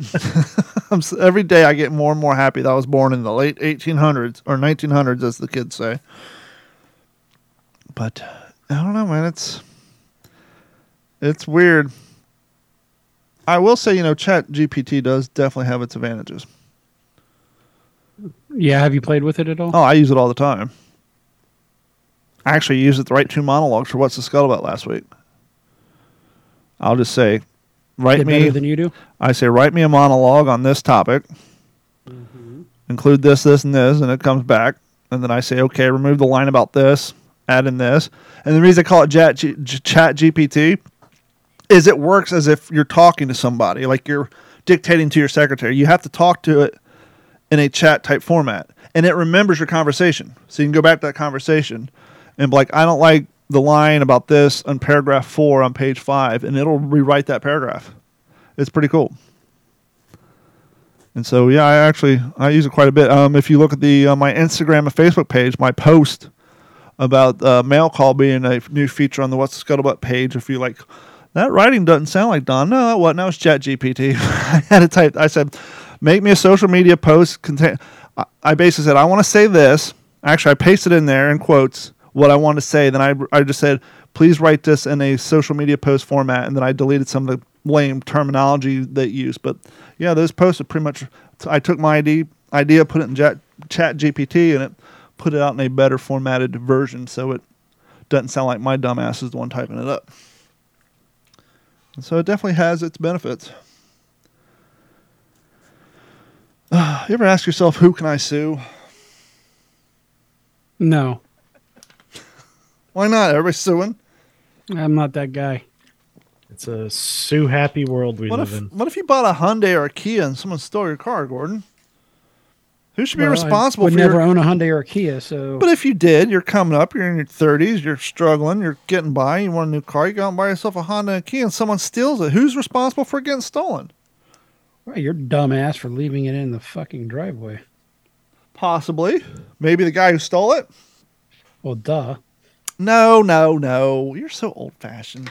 I'm, s- every day I get more and more happy that I was born in the late 1800s or 1900s, as the kids say. But I don't know, man. It's it's weird. I will say, you know, Chat GPT does definitely have its advantages. Yeah, have you played with it at all? Oh, I use it all the time. I actually used it to write two monologues for What's the Scuttlebutt last week. I'll just say, write me. better than you do. I say, write me a monologue on this topic. Mm-hmm. Include this, this, and this, and it comes back. And then I say, okay, remove the line about this, add in this. And the reason I call it Chat, G- Chat GPT is it works as if you're talking to somebody, like you're dictating to your secretary. You have to talk to it in a chat type format, and it remembers your conversation. So you can go back to that conversation and like, I don't like the line about this on paragraph four on page five, and it'll rewrite that paragraph. It's pretty cool. And so, yeah, I actually I use it quite a bit. Um, if you look at the uh, my Instagram and Facebook page, my post about uh, mail call being a new feature on the What's the Scuttlebutt page, if you like, that writing doesn't sound like Don. No, what? Now it's Chat GPT. I had to type. I said, make me a social media post. Contain. I, I basically said I want to say this. Actually, I pasted it in there in quotes what I want to say. Then I I just said, please write this in a social media post format, and then I deleted some of the lame terminology they use. But yeah, those posts are pretty much. I took my idea, idea put it in Chat, Chat GPT, and it put it out in a better formatted version, so it doesn't sound like my dumbass is the one typing it up. And so it definitely has its benefits. You ever ask yourself, who can I sue? No, Why not? Everybody's suing. I'm not that guy. It's a sue happy world we What live if in. what if you bought a Hyundai or a Kia and someone stole your car, Gordon? Who should be responsible I would for never your own a Hyundai or a Kia, so But if you did, you're coming up, you're in your 30s, you're struggling, you're getting by, you want a new car, you go out and buy yourself a Honda and a Kia, and someone steals it. Who's responsible for getting stolen? Right, you're dumbass for leaving it in the fucking driveway. Possibly. Maybe the guy who stole it? Well, duh. No, no, no. You're so old fashioned.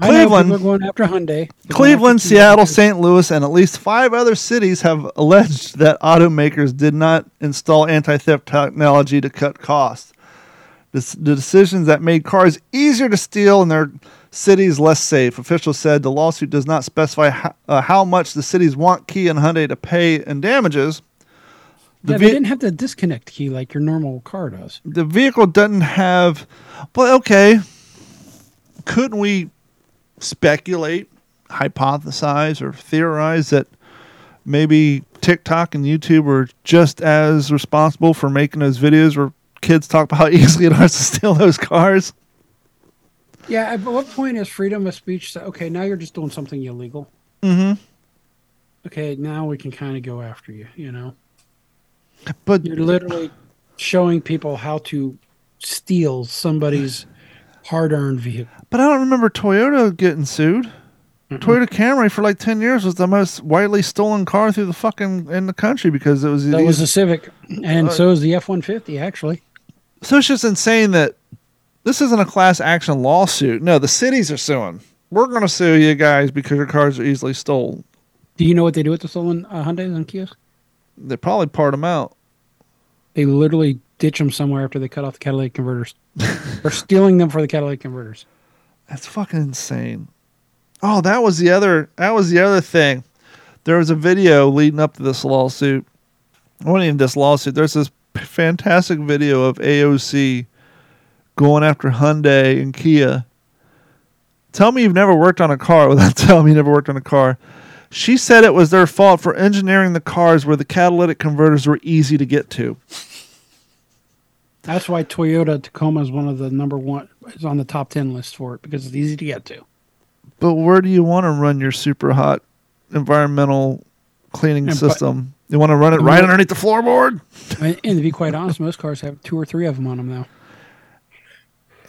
Cleveland. are going after Hyundai. They're Cleveland, after Seattle. St. Louis, and at least five other cities have alleged that automakers did not install anti theft technology to cut costs. The, the decisions that made cars easier to steal and their cities less safe. Officials said the lawsuit does not specify how, uh, how much the cities want Kia and Hyundai to pay in damages. The Yeah, ve- they didn't have the disconnect key like your normal car does. the vehicle doesn't have but okay couldn't we speculate hypothesize or theorize that maybe tiktok and youtube were just as responsible for making those videos where kids talk about how easily it is to steal those cars Yeah, at what point is freedom of speech? Say, okay, now you're just doing something illegal. mm-hmm Okay, now we can kind of go after you. You know, but you're literally showing people how to steal somebody's hard-earned vehicle. but i don't remember toyota getting sued Toyota Camry for like ten years was the most widely stolen car through the fucking in the country because it was That was a Civic, and Uh, so is the F one fifty. Actually, So it's just insane that this isn't a class action lawsuit. No, the cities are suing. We're going to sue you guys because your cars are easily stolen. do you know what they do with the stolen uh, Hyundais and Kias? They probably part them out. They literally ditch them somewhere after they cut off the catalytic converters. They're stealing them for the catalytic converters. That's fucking insane. Oh, that was the other. That was the other thing. There was a video leading up to this lawsuit. It wasn't even this lawsuit. There's this fantastic video of AOC going after Hyundai and Kia. Tell me you've never worked on a car without telling me you never worked on a car. She said it was their fault for engineering the cars where the catalytic converters were easy to get to. That's why Toyota Tacoma is one of the number one is on the top ten list for it because it's easy to get to. But where do you want to run your super hot environmental cleaning And but- system? You want to run it right underneath the floorboard? And, and to be quite honest, most cars have two or three of them on them now.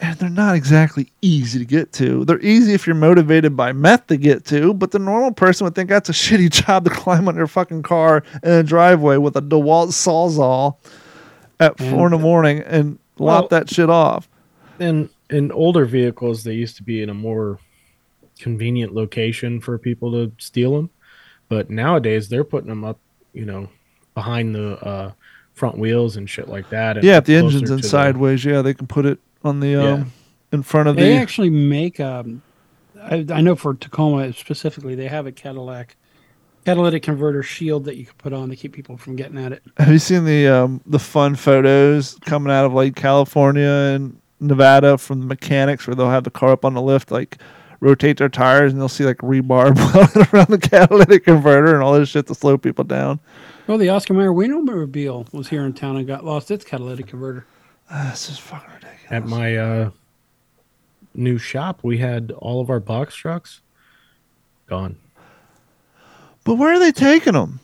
And they're not exactly easy to get to. They're easy if you're motivated by meth to get to, but the normal person would think that's a shitty job to climb on their fucking car in a driveway with a DeWalt Sawzall at four in the morning and lop that shit off. And in older vehicles, they used to be in a more convenient location for people to steal them. But nowadays, they're putting them up, you know, behind the uh, front wheels and shit like that. Yeah, if the engine's in to the- sideways, yeah, they can put it on the um, Yeah. in front of They the. They actually make um, I, I know for Tacoma specifically, they have a Cadillac catalytic converter shield that you can put on to keep people from getting at it. Have you seen the um, the fun photos coming out of like California and Nevada from the mechanics where they'll have the car up on the lift, like rotate their tires and they'll see like rebar welded around the catalytic converter and all this shit to slow people down. Well, the Oscar Mayer Wienermobile was here in town and got lost its catalytic converter. Ah, this is fucking. At my uh, new shop, we had all of our box trucks gone. But where are they taking them?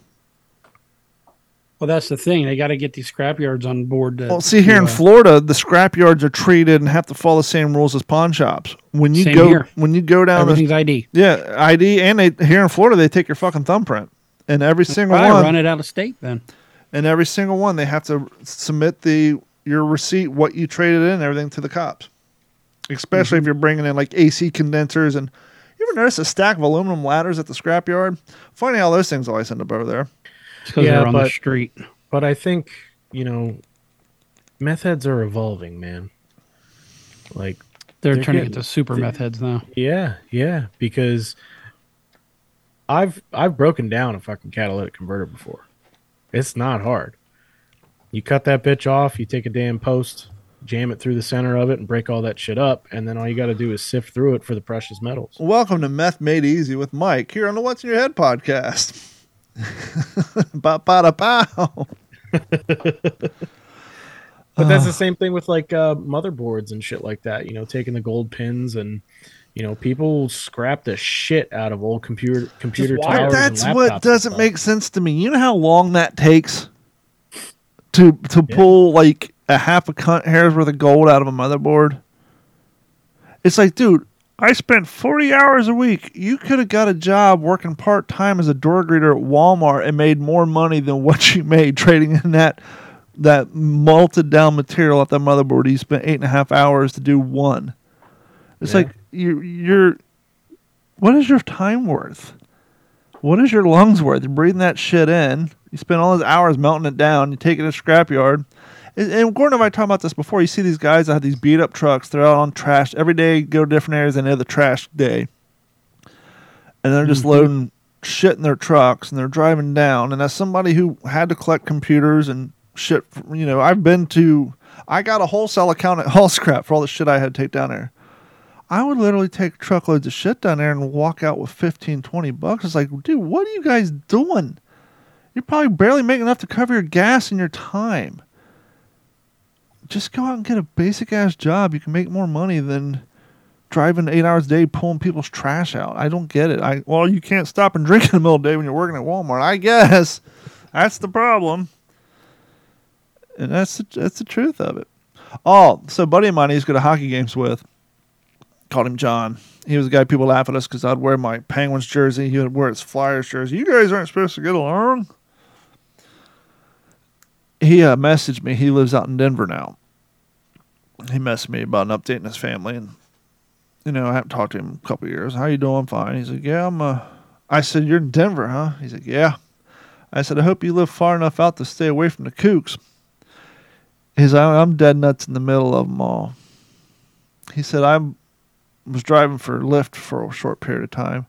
Well, that's the thing. They got to get these scrap yards on board. To, Well, see here to, in uh, Florida, the scrap yards are treated and have to follow the same rules as pawn shops. When you Same go here. when you go down the everything's ID. yeah ID and they here in Florida they take your fucking thumbprint and every single one run it out of state then. and every single one they have to submit the your receipt what you traded in everything to the cops especially Mm-hmm. if you're bringing in like ac condensers and you ever notice a stack of aluminum ladders at the scrapyard funny how those things always end up over there because Yeah, they're on the but- street. But I think, you know, meth heads are evolving, man. Like, They're, They're turning getting- into super meth heads now. yeah, yeah, because I've I've broken down a fucking catalytic converter before. It's not hard. You cut that bitch off, you take a damn post, jam it through the center of it and break all that shit up, and then all you got to do is sift through it for the precious metals. welcome to meth made easy with mike here on the what's in your head podcast ba ba da pow But that's the same thing with like uh, motherboards and shit like that. You know, taking the gold pins and you know people scrap the shit out of old computer computer towers. That's what doesn't make sense to me. You know how long that takes to to Yeah. pull like a half a cunt hair's worth of gold out of a motherboard? It's like, dude, I spent 40 hours a week. You could have got a job working part time as a door greeter at Walmart and made more money than what you made trading in that that melted down material at that motherboard. You spent eight and a half hours to do one. It's Yeah. like you you're what is your time worth? What is your lungs worth? You're breathing that shit in. You spend all those hours melting it down. You take it to scrapyard. And, and Gordon and I talked about this before. You see these guys that have these beat up trucks. They're out on trash every day. Go to different areas and they're the trash day. And they're just mm-hmm. loading shit in their trucks and they're driving down. And as somebody who had to collect computers and shit, you know, I've been to. I got a wholesale account at Hall Scrap for all the shit I had to take down there. I would literally take truckloads of shit down there and walk out with 15, 20 bucks. It's like, dude, what are you guys doing? You're probably barely making enough to cover your gas and your time. Just go out and get a basic ass job. You can make more money than driving eight hours a day pulling people's trash out. I don't get it. I well, you can't stop and drink in the middle of the day when you're working at Walmart. I guess that's the problem, and that's the, that's the truth of it. Oh, so buddy of mine he's go to hockey games with called him John. He was the guy people laugh at us because I'd wear my Penguins jersey. He would wear his Flyers jersey. You guys aren't supposed to get along. He uh, messaged me. He lives out in Denver now. He messaged me about an update in his family, and you know I haven't talked to him a couple years. How you doing? Fine. He's like, yeah, I'm. Uh, I said, you're in Denver, huh? He's like, yeah. I said, I hope you live far enough out to stay away from the kooks. He's like, I'm dead nuts in the middle of them all. He said, I was driving for Lyft for a short period of time.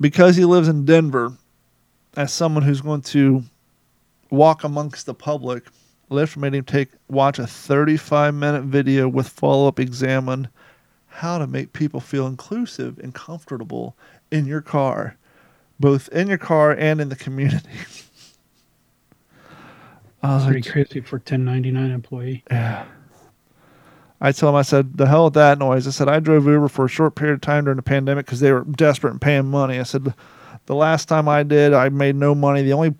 Because he lives in Denver, as someone who's going to walk amongst the public, Lyft made him take watch a 35 minute video with follow up examine how to make people feel inclusive and comfortable in your car, both in your car and in the community. I was Pretty like, crazy for 1099 employee. yeah. I told him, I said, the hell with that noise. I said, I drove Uber for a short period of time during the pandemic because they were desperate and paying money. I said, the last time I did, I made no money. The only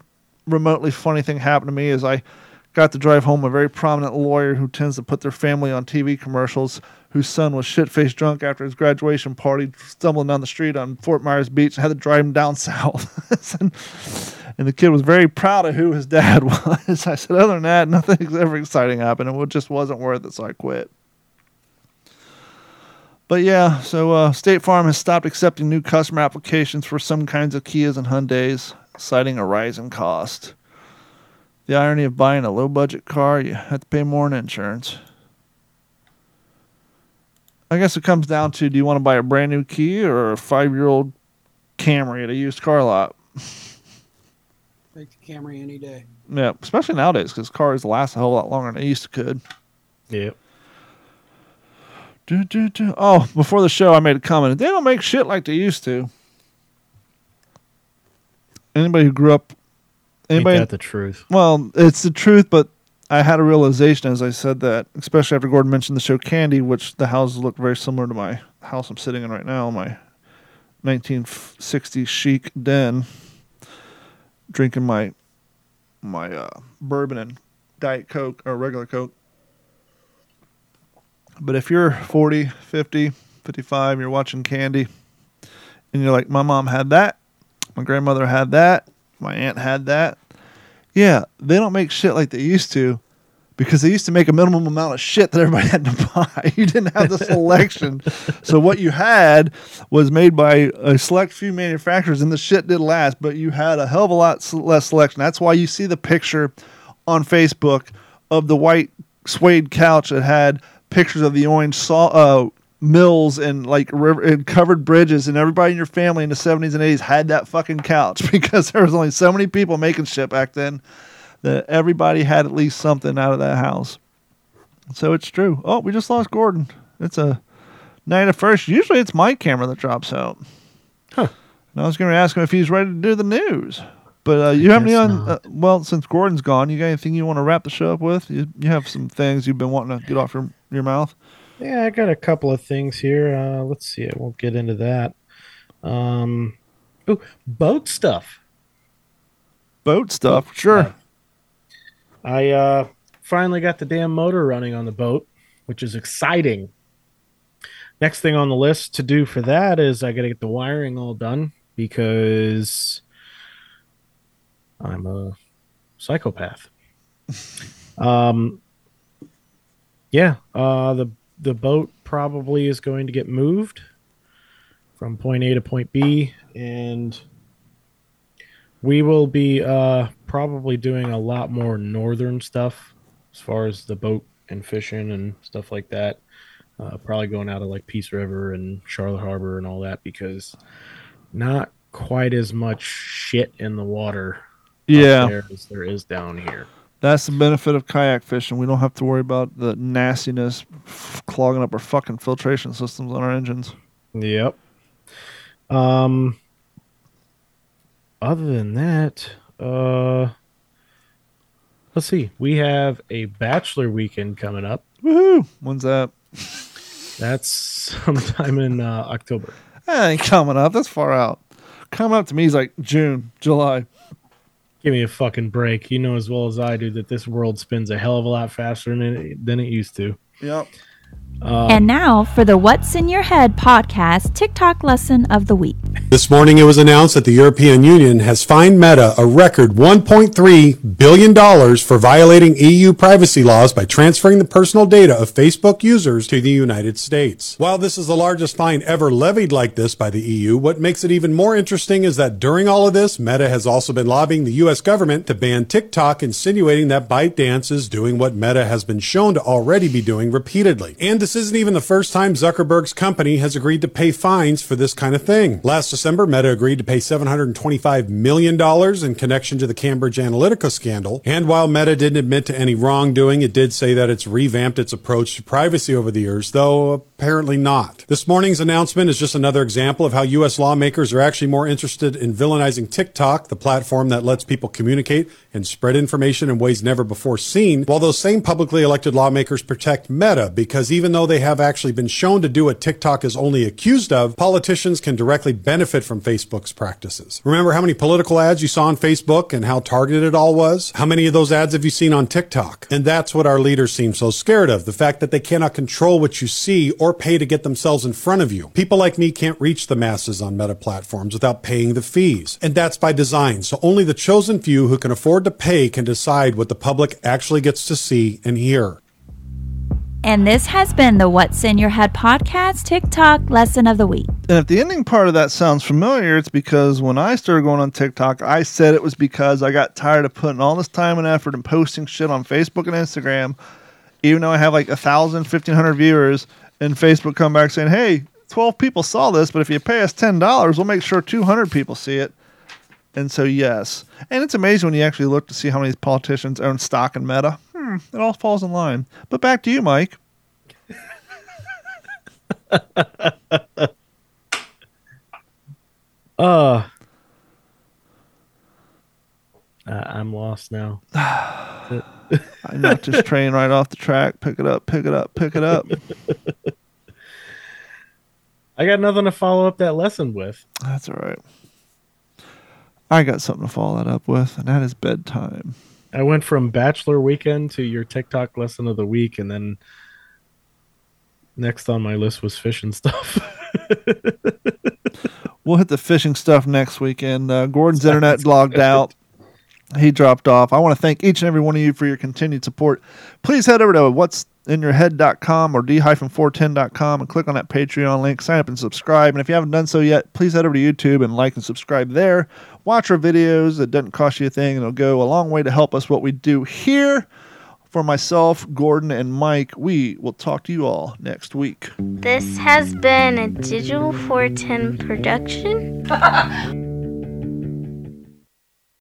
remotely funny thing happened to me is I got to drive home a very prominent lawyer who tends to put their family on TV commercials, whose son was shit faced drunk after his graduation party, stumbling down the street on Fort Myers Beach and had to drive him down south. and, the kid was very proud of who his dad was. I said, other than that, nothing ever exciting happened. It just wasn't worth it, so I quit. But yeah, so uh, State Farm has stopped accepting new customer applications for some kinds of Kias and Hyundais, citing a rise in cost. The irony of buying a low budget car, you have to pay more in insurance. I guess it comes down to do you want to buy a brand new Kia or a five year old Camry at a used car lot. Take the Camry any day. Yeah, especially nowadays because cars last a whole lot longer than they used to could. Yep. Do, do, do. Oh, before the show, I made a comment. They don't make shit like they used to. Anybody who grew up, anybody, Ain't that the truth? well, it's the truth, but I had a realization as I said that, especially after Gordon mentioned the show Candy, which the houses look very similar to my house I'm sitting in right now, my 1960s chic den, drinking my my uh, bourbon and diet coke or regular coke. But if you're 40, 50, 55, you're watching Candy, and you're like, my mom had that, my grandmother had that, my aunt had that. Yeah, they don't make shit like they used to because they used to make a minimum amount of shit that everybody had to buy. You didn't have the selection. so what you had was made by a select few manufacturers and the shit did last, but you had a hell of a lot less selection. That's why you see the picture on Facebook of the white suede couch that had pictures of the orange saw uh, mills and like river and covered bridges and everybody in your family in the 70s and 80s had that fucking couch because there was only so many people making shit back then that everybody had at least something out of that house. So it's true. Oh, we just lost Gordon. It's a night of first. Usually it's my camera that drops out. Huh. And I was going to ask him if he's ready to do the news. But uh, you have any on? Uh, well, since Gordon's gone, you got anything you want to wrap the show up with? You, you have some things you've been wanting to get off your your mouth. Yeah, I got a couple of things here. Uh, let's see. I won't get into that. Um, ooh, boat stuff. Boat stuff, sure. I uh, finally got the damn motor running on the boat, which is exciting. Next thing on the list to do for that is I got to get the wiring all done because I'm a psychopath. um, yeah, uh, the the boat probably is going to get moved from point A to point B, and we will be uh, probably doing a lot more northern stuff as far as the boat and fishing and stuff like that. Uh, probably going out of like Peace River and Charlotte Harbor and all that because not quite as much shit in the water Yeah, there as there is down here. that's the benefit of kayak fishing. We don't have to worry about the nastiness f- clogging up our fucking filtration systems on our engines. Yep. Um. Other than that, uh, let's see. We have a bachelor weekend coming up. Woohoo! When's that? That's sometime in uh, October. That ain't coming up. That's far out. Coming up to me is like June, July. Give me a fucking break. You know as well as I do that this world spins a hell of a lot faster than it, than it used to. Yep. Um, And now for the What's in Your Head podcast TikTok lesson of the week. This morning it was announced that the European Union has fined Meta a record $1.3 billion for violating EU privacy laws by transferring the personal data of Facebook users to the United States. While this is the largest fine ever levied like this by the EU, what makes it even more interesting is that during all of this, Meta has also been lobbying the US government to ban TikTok, insinuating that ByteDance is doing what Meta has been shown to already be doing repeatedly. And this isn't even the first time Zuckerberg's company has agreed to pay fines for this kind of thing. Last December, Meta agreed to pay $725 million in connection to the Cambridge Analytica scandal. And while Meta didn't admit to any wrongdoing, it did say that it's revamped its approach to privacy over the years, though apparently not. This morning's announcement is just another example of how U.S. lawmakers are actually more interested in villainizing TikTok, the platform that lets people communicate and spread information in ways never before seen, while those same publicly elected lawmakers protect Meta because even though they have actually been shown to do what TikTok is only accused of, politicians can directly benefit from Facebook's practices. Remember how many political ads you saw on Facebook and how targeted it all was? How many of those ads have you seen on TikTok? And that's what our leaders seem so scared of, the fact that they cannot control what you see or pay to get themselves in front of you. People like me can't reach the masses on meta platforms without paying the fees. And that's by design, so only the chosen few who can afford to pay can decide what the public actually gets to see and hear. And this has been the What's in Your Head podcast TikTok lesson of the week. And if the ending part of that sounds familiar, it's because when I started going on TikTok, I said it was because I got tired of putting all this time and effort and posting shit on Facebook and Instagram, even though I have like a thousand, fifteen hundred viewers, and Facebook come back saying, "Hey, 12 people saw this, but if you pay us $10, we'll make sure 200 people see it. And so, yes. And it's amazing when you actually look to see how many politicians own stock in Meta. Hmm, it all falls in line. But back to you, Mike. Uh, I'm lost now. I knocked this train right off the track. Pick it up, pick it up, pick it up. I got nothing to follow up that lesson with. That's all right. I got something to follow that up with, and that is bedtime. I went from bachelor weekend to your TikTok lesson of the week, and then next on my list was fishing stuff. we'll hit the fishing stuff next weekend. Uh, Gordon's internet logged out. He dropped off. I want to thank each and every one of you for your continued support. Please head over to what'sinyourhead.com or d-410.com and click on that Patreon link. Sign up and subscribe. And if you haven't done so yet, please head over to YouTube and like and subscribe there. Watch our videos. It doesn't cost you a thing. And it'll go a long way to help us what we do here. For myself, Gordon, and Mike, we will talk to you all next week. This has been a Digital 410 production.